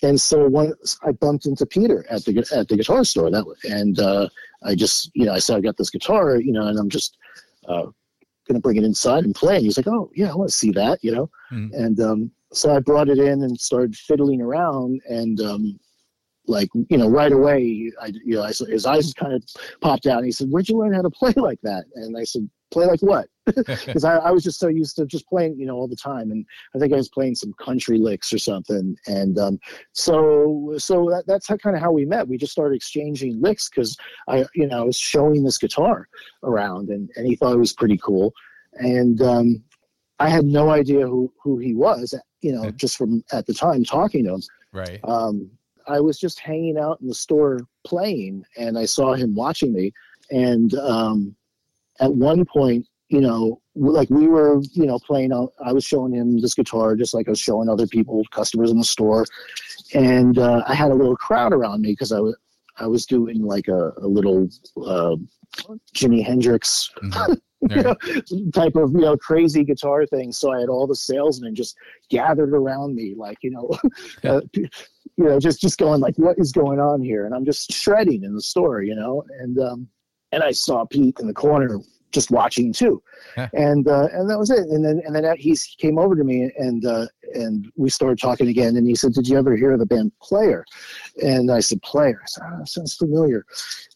and so once I bumped into Peter at the at the guitar store that and uh, I just you know I said I got this guitar, you know, and I'm just uh, gonna bring it inside and play. And he's like, oh yeah, I want to see that, you know. Mm-hmm. And um, so I brought it in and started fiddling around and. Um, like you know, right away, I you know, I, his eyes kind of popped out, and he said, "Where'd you learn how to play like that?" And I said, play like what? Because I, I, was just so used to just playing, you know, all the time. And I think I was playing some country licks or something. And um, so, so that, that's how, kind of how we met. We just started exchanging licks because I, you know, I was showing this guitar around, and and he thought it was pretty cool. And um, I had no idea who who he was, you know, just from at the time talking to him. Right. Um, I was just hanging out in the store playing, and I saw him watching me, and um, at one point, you know, like we were, you know, playing I was showing him this guitar just like I was showing other people, customers in the store. And uh, I had a little crowd around me because I was, I was doing like a, a little uh, Jimi Hendrix mm-hmm. you know, type of you know crazy guitar thing. So I had all the salesmen just gathered around me, like you know, uh, you know, just just going like, what is going on here? And I'm just shredding in the store, you know, and um, and I saw Pete in the corner just watching too, and uh, and that was it. And then and then he came over to me and uh, and we started talking again. And he said, "Did you ever hear of the band Player?" And I said, "Player." I said, oh, "Sounds familiar."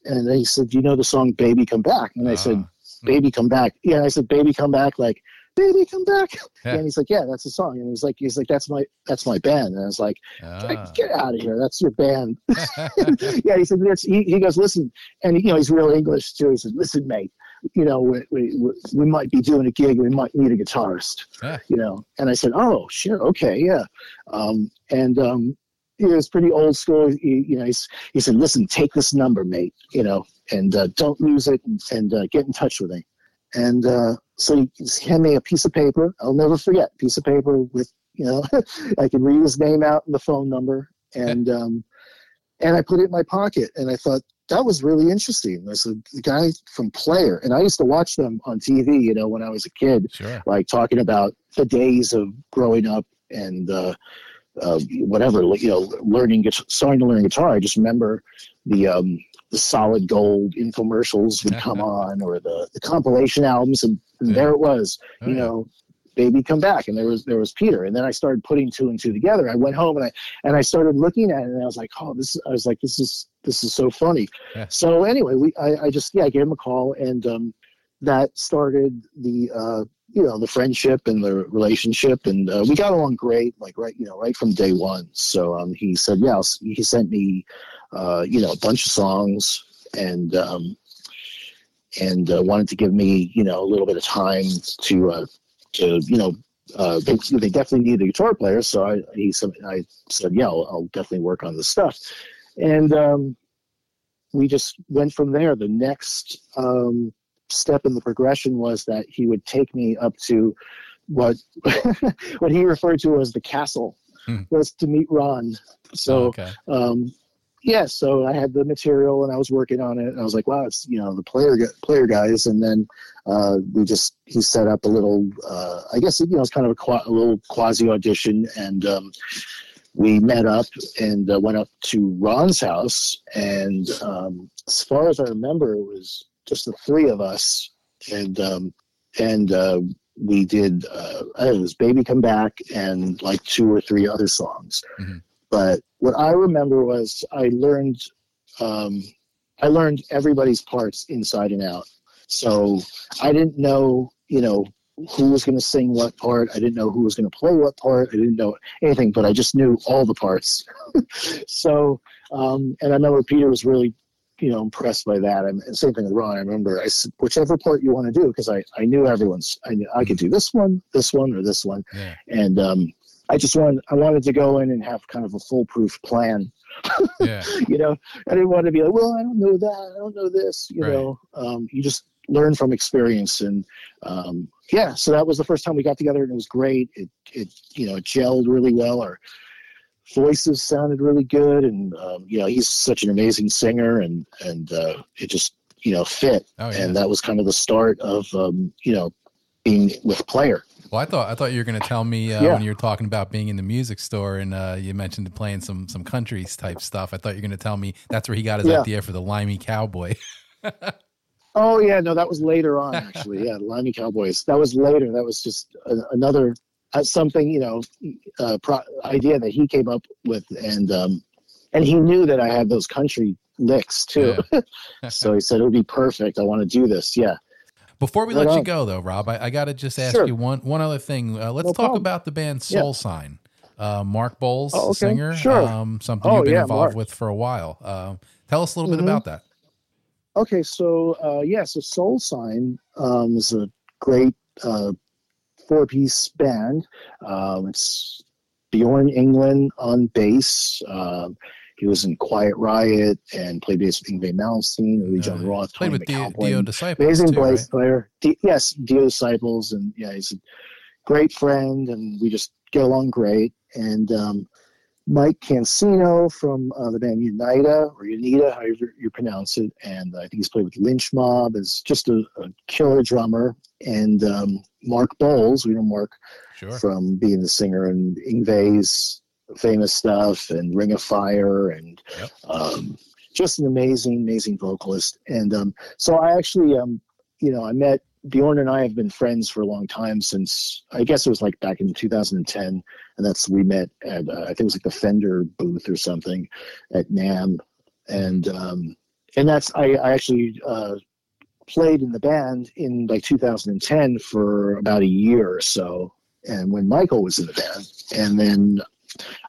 And he said, "Do you know the song Baby Come Back?" And I said, ah. "Baby Come Back." Yeah, I said, "Baby Come Back," like baby come back yeah. and he's like yeah that's the song and he's like he's like that's my that's my band and i was like ah. get out of here that's your band yeah he said he, he goes listen and you know he's real english too he says, listen mate you know we, we, we might be doing a gig we might need a guitarist yeah. you know and i said oh sure okay yeah um, and um, he was pretty old school. He, you know, he said, "Listen, take this number, mate. You know, and uh, don't lose it, and, and uh, get in touch with me." And uh, so he handed me a piece of paper. I'll never forget. Piece of paper with you know, I could read his name out and the phone number, and um, and I put it in my pocket. And I thought that was really interesting. There's a guy from Player, and I used to watch them on TV. You know, when I was a kid, sure. like talking about the days of growing up and. Uh, uh, whatever, you know, learning, starting to learn guitar. I just remember the um, the solid gold infomercials would come on, or the, the compilation albums, and, and yeah. there it was, oh, you know, baby come back. And there was there was peter. And then i started putting two and two together. I went home and i and i started looking at it and i was like oh this i was like this is this is so funny. Yeah. so anyway we I, I just yeah i gave him a call and um that started the uh you know the friendship and the relationship. And uh, we got along great like right you know right from day one. So um he said yeah he sent me uh you know a bunch of songs and um and uh, wanted to give me you know a little bit of time to uh, to you know uh, they, they definitely need a guitar player. So I he said I said yeah I'll, I'll definitely work on this stuff, and um, we just went from there. The next um, step in the progression was that he would take me up to what what he referred to as the castle hmm. was to meet Ronn. So oh, okay. um, yeah, so I had the material and I was working on it. And I was like, wow, it's you know the player player guys. And then uh, we just he set up a little, uh, I guess you know it's kind of a, a little quasi audition, and um, we met up and uh, went up to Ronn's house. And um, as far as I remember, it was just the three of us, and um, and uh, we did uh, it was "Baby Come Back" and like two or three other songs. Mm-hmm but what I remember was I learned um, I learned everybody's parts inside and out. So I didn't know, you know, who was going to sing what part. I didn't know who was going to play what part. I didn't know anything, but I just knew all the parts. so, um, and I remember Peter was really, you know, impressed by that. And same thing with Ronn. I remember I said, whichever part you want to do, because I, I knew everyone's, I knew I could do this one, this one, or this one. Yeah. And, um, I just wanted I wanted to go in and have kind of a foolproof plan. yeah. you know, I didn't want to be like, well, I don't know that, I don't know this. You right. know, um, you just learn from experience, and um, yeah. So that was the first time we got together, and it was great. It it you know it gelled really well. Our voices sounded really good, and um, you know he's such an amazing singer, and and uh, it just you know fit. Oh, yeah. And that was kind of the start of um, you know being with player. Well, I thought I thought you were going to tell me uh, yeah. when you were talking about being in the music store and uh, you mentioned playing some some countries type stuff. I thought you were going to tell me that's where he got his yeah. idea for the Limey Cowboy. oh yeah, no, that was later on actually. Yeah, Limey Cowboys. That was later. That was just a, another uh, something you know uh, pro- idea that he came up with, and um, and he knew that I had those country licks too. Yeah. so he said it would be perfect. I want to do this. Yeah. Before we right let on. you go, though, Rob, I, I got to just ask sure. you one one other thing. Uh, let's no talk problem. about the band Soul yeah. Sign. Uh, Mark Boals, oh, okay. singer, sure. um, something oh, you've been yeah, involved Mark. with for a while. Uh, tell us a little mm-hmm. bit about that. Okay, so uh, yeah, so Soul Sign um, is a great uh, four-piece band. Um, it's Bjorn Englen on bass. He was in Quiet Riot and played bass with Yngwie Malmsteen, Uli Jon uh, Roth, played Tony with Dio, Dio Disciples. Amazing too, bass right? player. D- yes, Dio Disciples, and yeah, he's a great friend, and we just get along great. And um, Mike Cancino from uh, the band Unita or Unita, however you pronounce it, and I think he's played with Lynch Mob. is just a, a killer drummer. And um, Mark Boals, we know Mark sure. from being the singer in Yngwie's famous stuff and Ring of Fire and yep. um, just an amazing, amazing vocalist. And um, so I actually, um, you know, I met Bjorn and I have been friends for a long time since I guess it was like back in 2010, and that's we met at uh, I think it was like the Fender booth or something at NAMM, and um, and that's I, I actually uh, played in the band in like 2010 for about a year or so, and when Michael was in the band, and then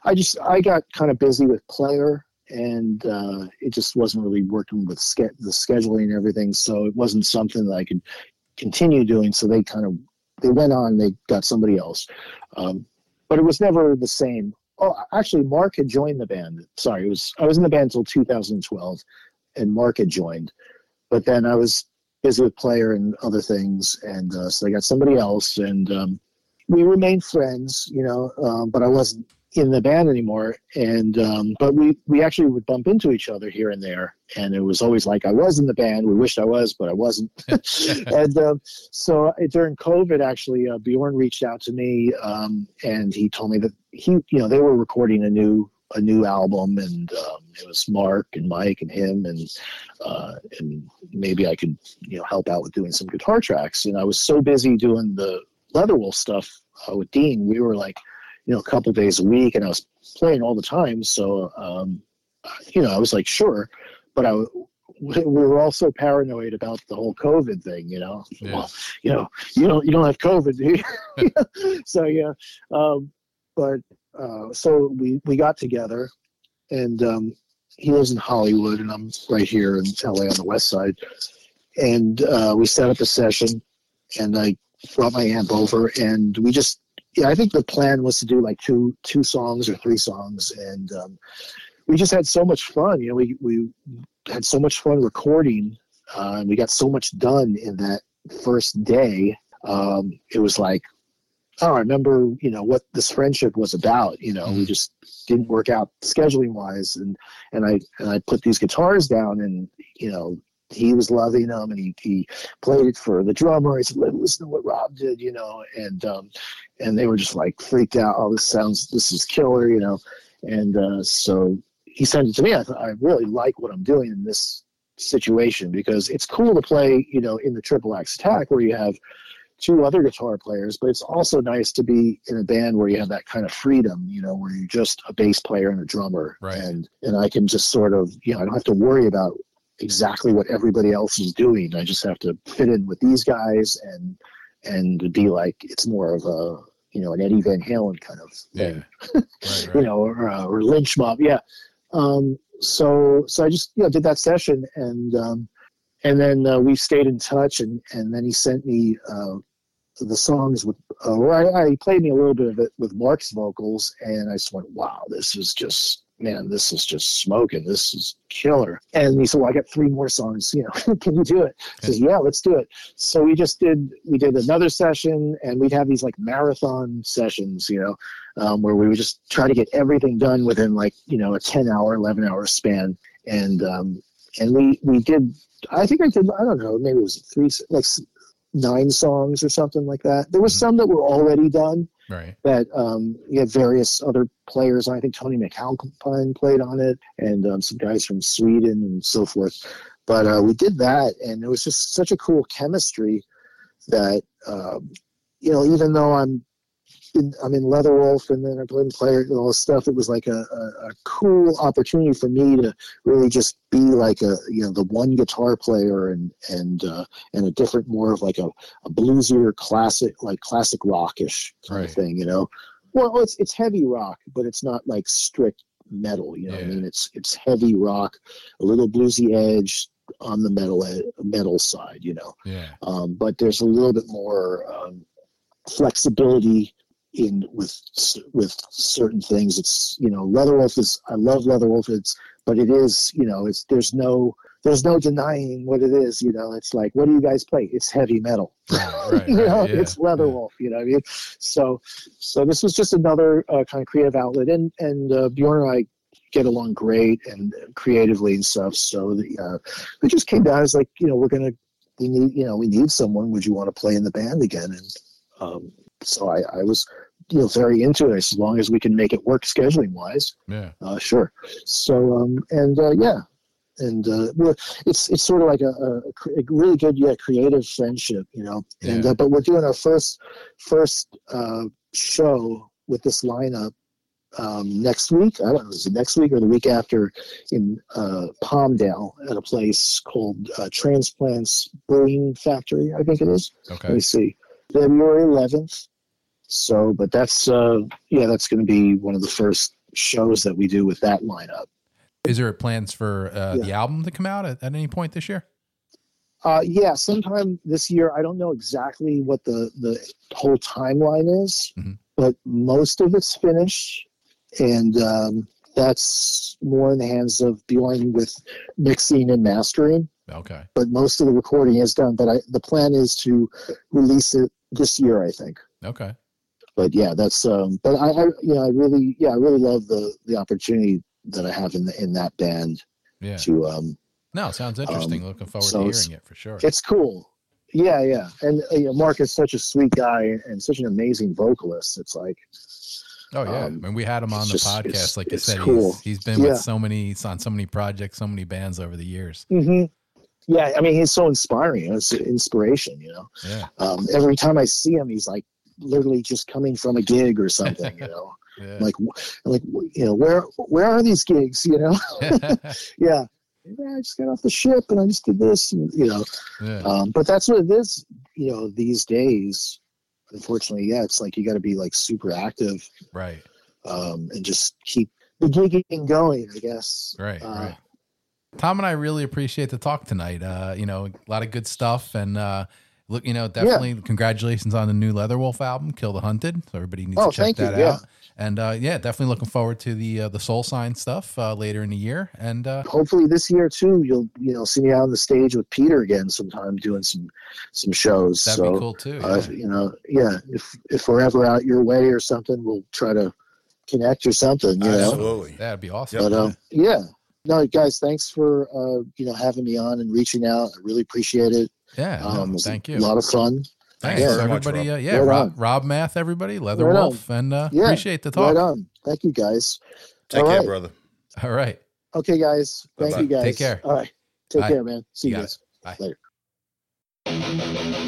I just I got kind of busy with player and uh, it just wasn't really working with ske- the scheduling and everything. So it wasn't something that I could continue doing. So they kind of they went on. They got somebody else, um, but it was never the same. Oh, actually, Mark had joined the band. Sorry, it was I was in the band until 2012, and Mark had joined, but then I was busy with player and other things, and uh, so they got somebody else, and um, we remained friends, you know. Um, but I wasn't in the band anymore. And um, but we we actually would bump into each other here and there, and it was always like I was in the band. We wished I was, but I wasn't. and um, so uh, during COVID, actually, uh, Bjorn reached out to me, um, and he told me that he, you know, they were recording a new a new album, and um, it was Mark and Mike and him, and uh, and maybe I could you know help out with doing some guitar tracks. And I was so busy doing the Leatherwolf stuff uh, with Dean, we were like you know, a couple days a week, and I was playing all the time. So, um, you know, I was like, sure, but I we were also paranoid about the whole COVID thing. You know, yeah. well, you know, you don't you don't have COVID, do you? so yeah, um, but uh, so we we got together, and um, he lives in Hollywood, and I'm right here in LA on the West Side, and uh, we set up a session, and I brought my amp over, and we just yeah, I think the plan was to do like two two songs or three songs, and um, we just had so much fun. You know, we we had so much fun recording, uh, and we got so much done in that first day. Um, it was like, oh, I remember, you know, what this friendship was about. You know, we mm-hmm. just didn't work out scheduling wise, and and I and I put these guitars down, and you know, he was loving them and he, he played it for the drummer. He said, listen to what Rob did, you know, and, um, and they were just like freaked out. Oh, this sounds, this is killer, you know? And, uh, so he sent it to me. I thought, I really like what I'm doing in this situation because it's cool to play, you know, in the triple axe attack where you have two other guitar players, but it's also nice to be in a band where you have that kind of freedom, you know, where you're just a bass player and a drummer. Right. And and I can just sort of, you know, I don't have to worry about exactly what everybody else is doing. I just have to fit in with these guys and and be like it's more of a you know an Eddie Van Halen kind of thing, yeah. right, right. you know, or, uh, or Lynch Mob, yeah. Um, so so I just you know did that session and um, and then uh, we stayed in touch and and then he sent me uh, the songs with uh, or I, I played me a little bit of it with Mark's vocals and I just went wow this is just man, this is just smoking. This is killer. And he said, well, I got three more songs. You know, can you do it? He says, yeah, let's do it. So we just did, we did another session and we'd have these like marathon sessions, you know, um, where we would just try to get everything done within like, you know, a 10 hour, 11 hour span. And, um, and we, we did, I think I did, I don't know, maybe it was three, like nine songs or something like that. There was mm-hmm. some that were already done Right. That um, you had various other players. I think Tony MacAlpine played on it, and um, some guys from Sweden and so forth. But uh, we did that, and it was just such a cool chemistry that um, you know, even though I'm in, I'm in Leatherwolf and then I played player and all this stuff. It was like a, a, a, cool opportunity for me to really just be like a you know the one guitar player and and uh, and a different more of like a, a bluesier classic like classic rockish kind right. of thing. You know, well it's it's heavy rock, but it's not like strict metal. You know, yeah. I mean it's it's heavy rock, a little bluesy edge on the metal metal side. You know, yeah. Um, but there's a little bit more. Um, flexibility in with with certain things. It's you know Leatherwolf is I love Leatherwolf. It's but it is you know it's there's no there's no denying what it is. You know it's like what do you guys play? It's heavy metal. Right, right, you know yeah, it's Leatherwolf. Yeah. You know what I mean? So so this was just another uh, kind of creative outlet, and and uh, Bjorn and I get along great and creatively and stuff. So the, uh, it just came down as like you know we're gonna we need you know we need someone. Would you want to play in the band again? And um, so I, I was you know very into it as long as we can make it work scheduling wise. Yeah. Uh, sure. So um, and uh, yeah, and uh, we're, it's it's sort of like a, a, a, really good yeah creative friendship, you know. And yeah. uh, but we're doing our first first uh, show with this lineup um, next week. I don't know, is it next week or the week after in uh, Palmdale at a place called uh, Transplants Brewing Factory, I think it is. Okay. Let me see. February 11th. So, but that's uh, yeah, that's going to be one of the first shows that we do with that lineup. Is there plans for uh, yeah. the album to come out at, at any point this year? Uh, yeah, sometime this year. I don't know exactly what the the whole timeline is, mm-hmm. but most of it's finished, and um, that's more in the hands of Bjorn with mixing and mastering. Okay. But most of the recording is done. But I, the plan is to release it this year, I think. Okay. But yeah, that's um. But I, I, you know, I really, yeah, I really love the the opportunity that I have in the, in that band. Yeah. To um. No, sounds interesting. Um, Looking forward so to hearing it for sure. It's cool. Yeah, yeah, and you know, Mark is such a sweet guy and such an amazing vocalist. It's like. Oh yeah, um, and we had him on the just, podcast. Like you said, cool. he's, he's been yeah. with so many he's on so many projects, so many bands over the years. Mm-hmm yeah, I mean, he's so inspiring. It's inspiration, you know. Yeah. Um, every time I see him, he's like literally just coming from a gig or something, you know. yeah. Like, like you know, where where are these gigs? You know. yeah. I just got off the ship and I just did this, and you know. Yeah. Um, but that's what it is, you know. These days, unfortunately, yeah, it's like you got to be like super active, right? Um, and just keep the gigging going, I guess. Right. Uh, right Tom and I really appreciate the talk tonight. Uh, you know, a lot of good stuff, and uh, look, you know, definitely yeah. congratulations on the new Leatherwolf album, "Kill the Hunted." So everybody needs oh, to check that you. out. Yeah. And uh, yeah, definitely looking forward to the uh, the Soul Sign stuff uh, later in the year, and uh, hopefully this year too, you'll you know see me out on the stage with Peter again sometime doing some some shows. That'd so, be cool too. Uh, yeah. you know, yeah, if if we're ever out your way or something, we'll try to connect or something. You Absolutely, know? that'd be awesome. But um, yeah, no, guys, thanks for uh, you know having me on and reaching out. I really appreciate it. Yeah, um, no, thank you. A lot of fun. Thanks yeah, everybody. Much, Rob. Uh, yeah, right Rob, Rob, Math, everybody, Leather right Wolf, and uh, yeah, appreciate the talk. Right on. Thank you, guys. Take All care, right. brother. All right. Okay, guys. Thank Bye-bye. you, guys. Take care. All right. Take Bye. care, man. See you, you guys. Bye. Later.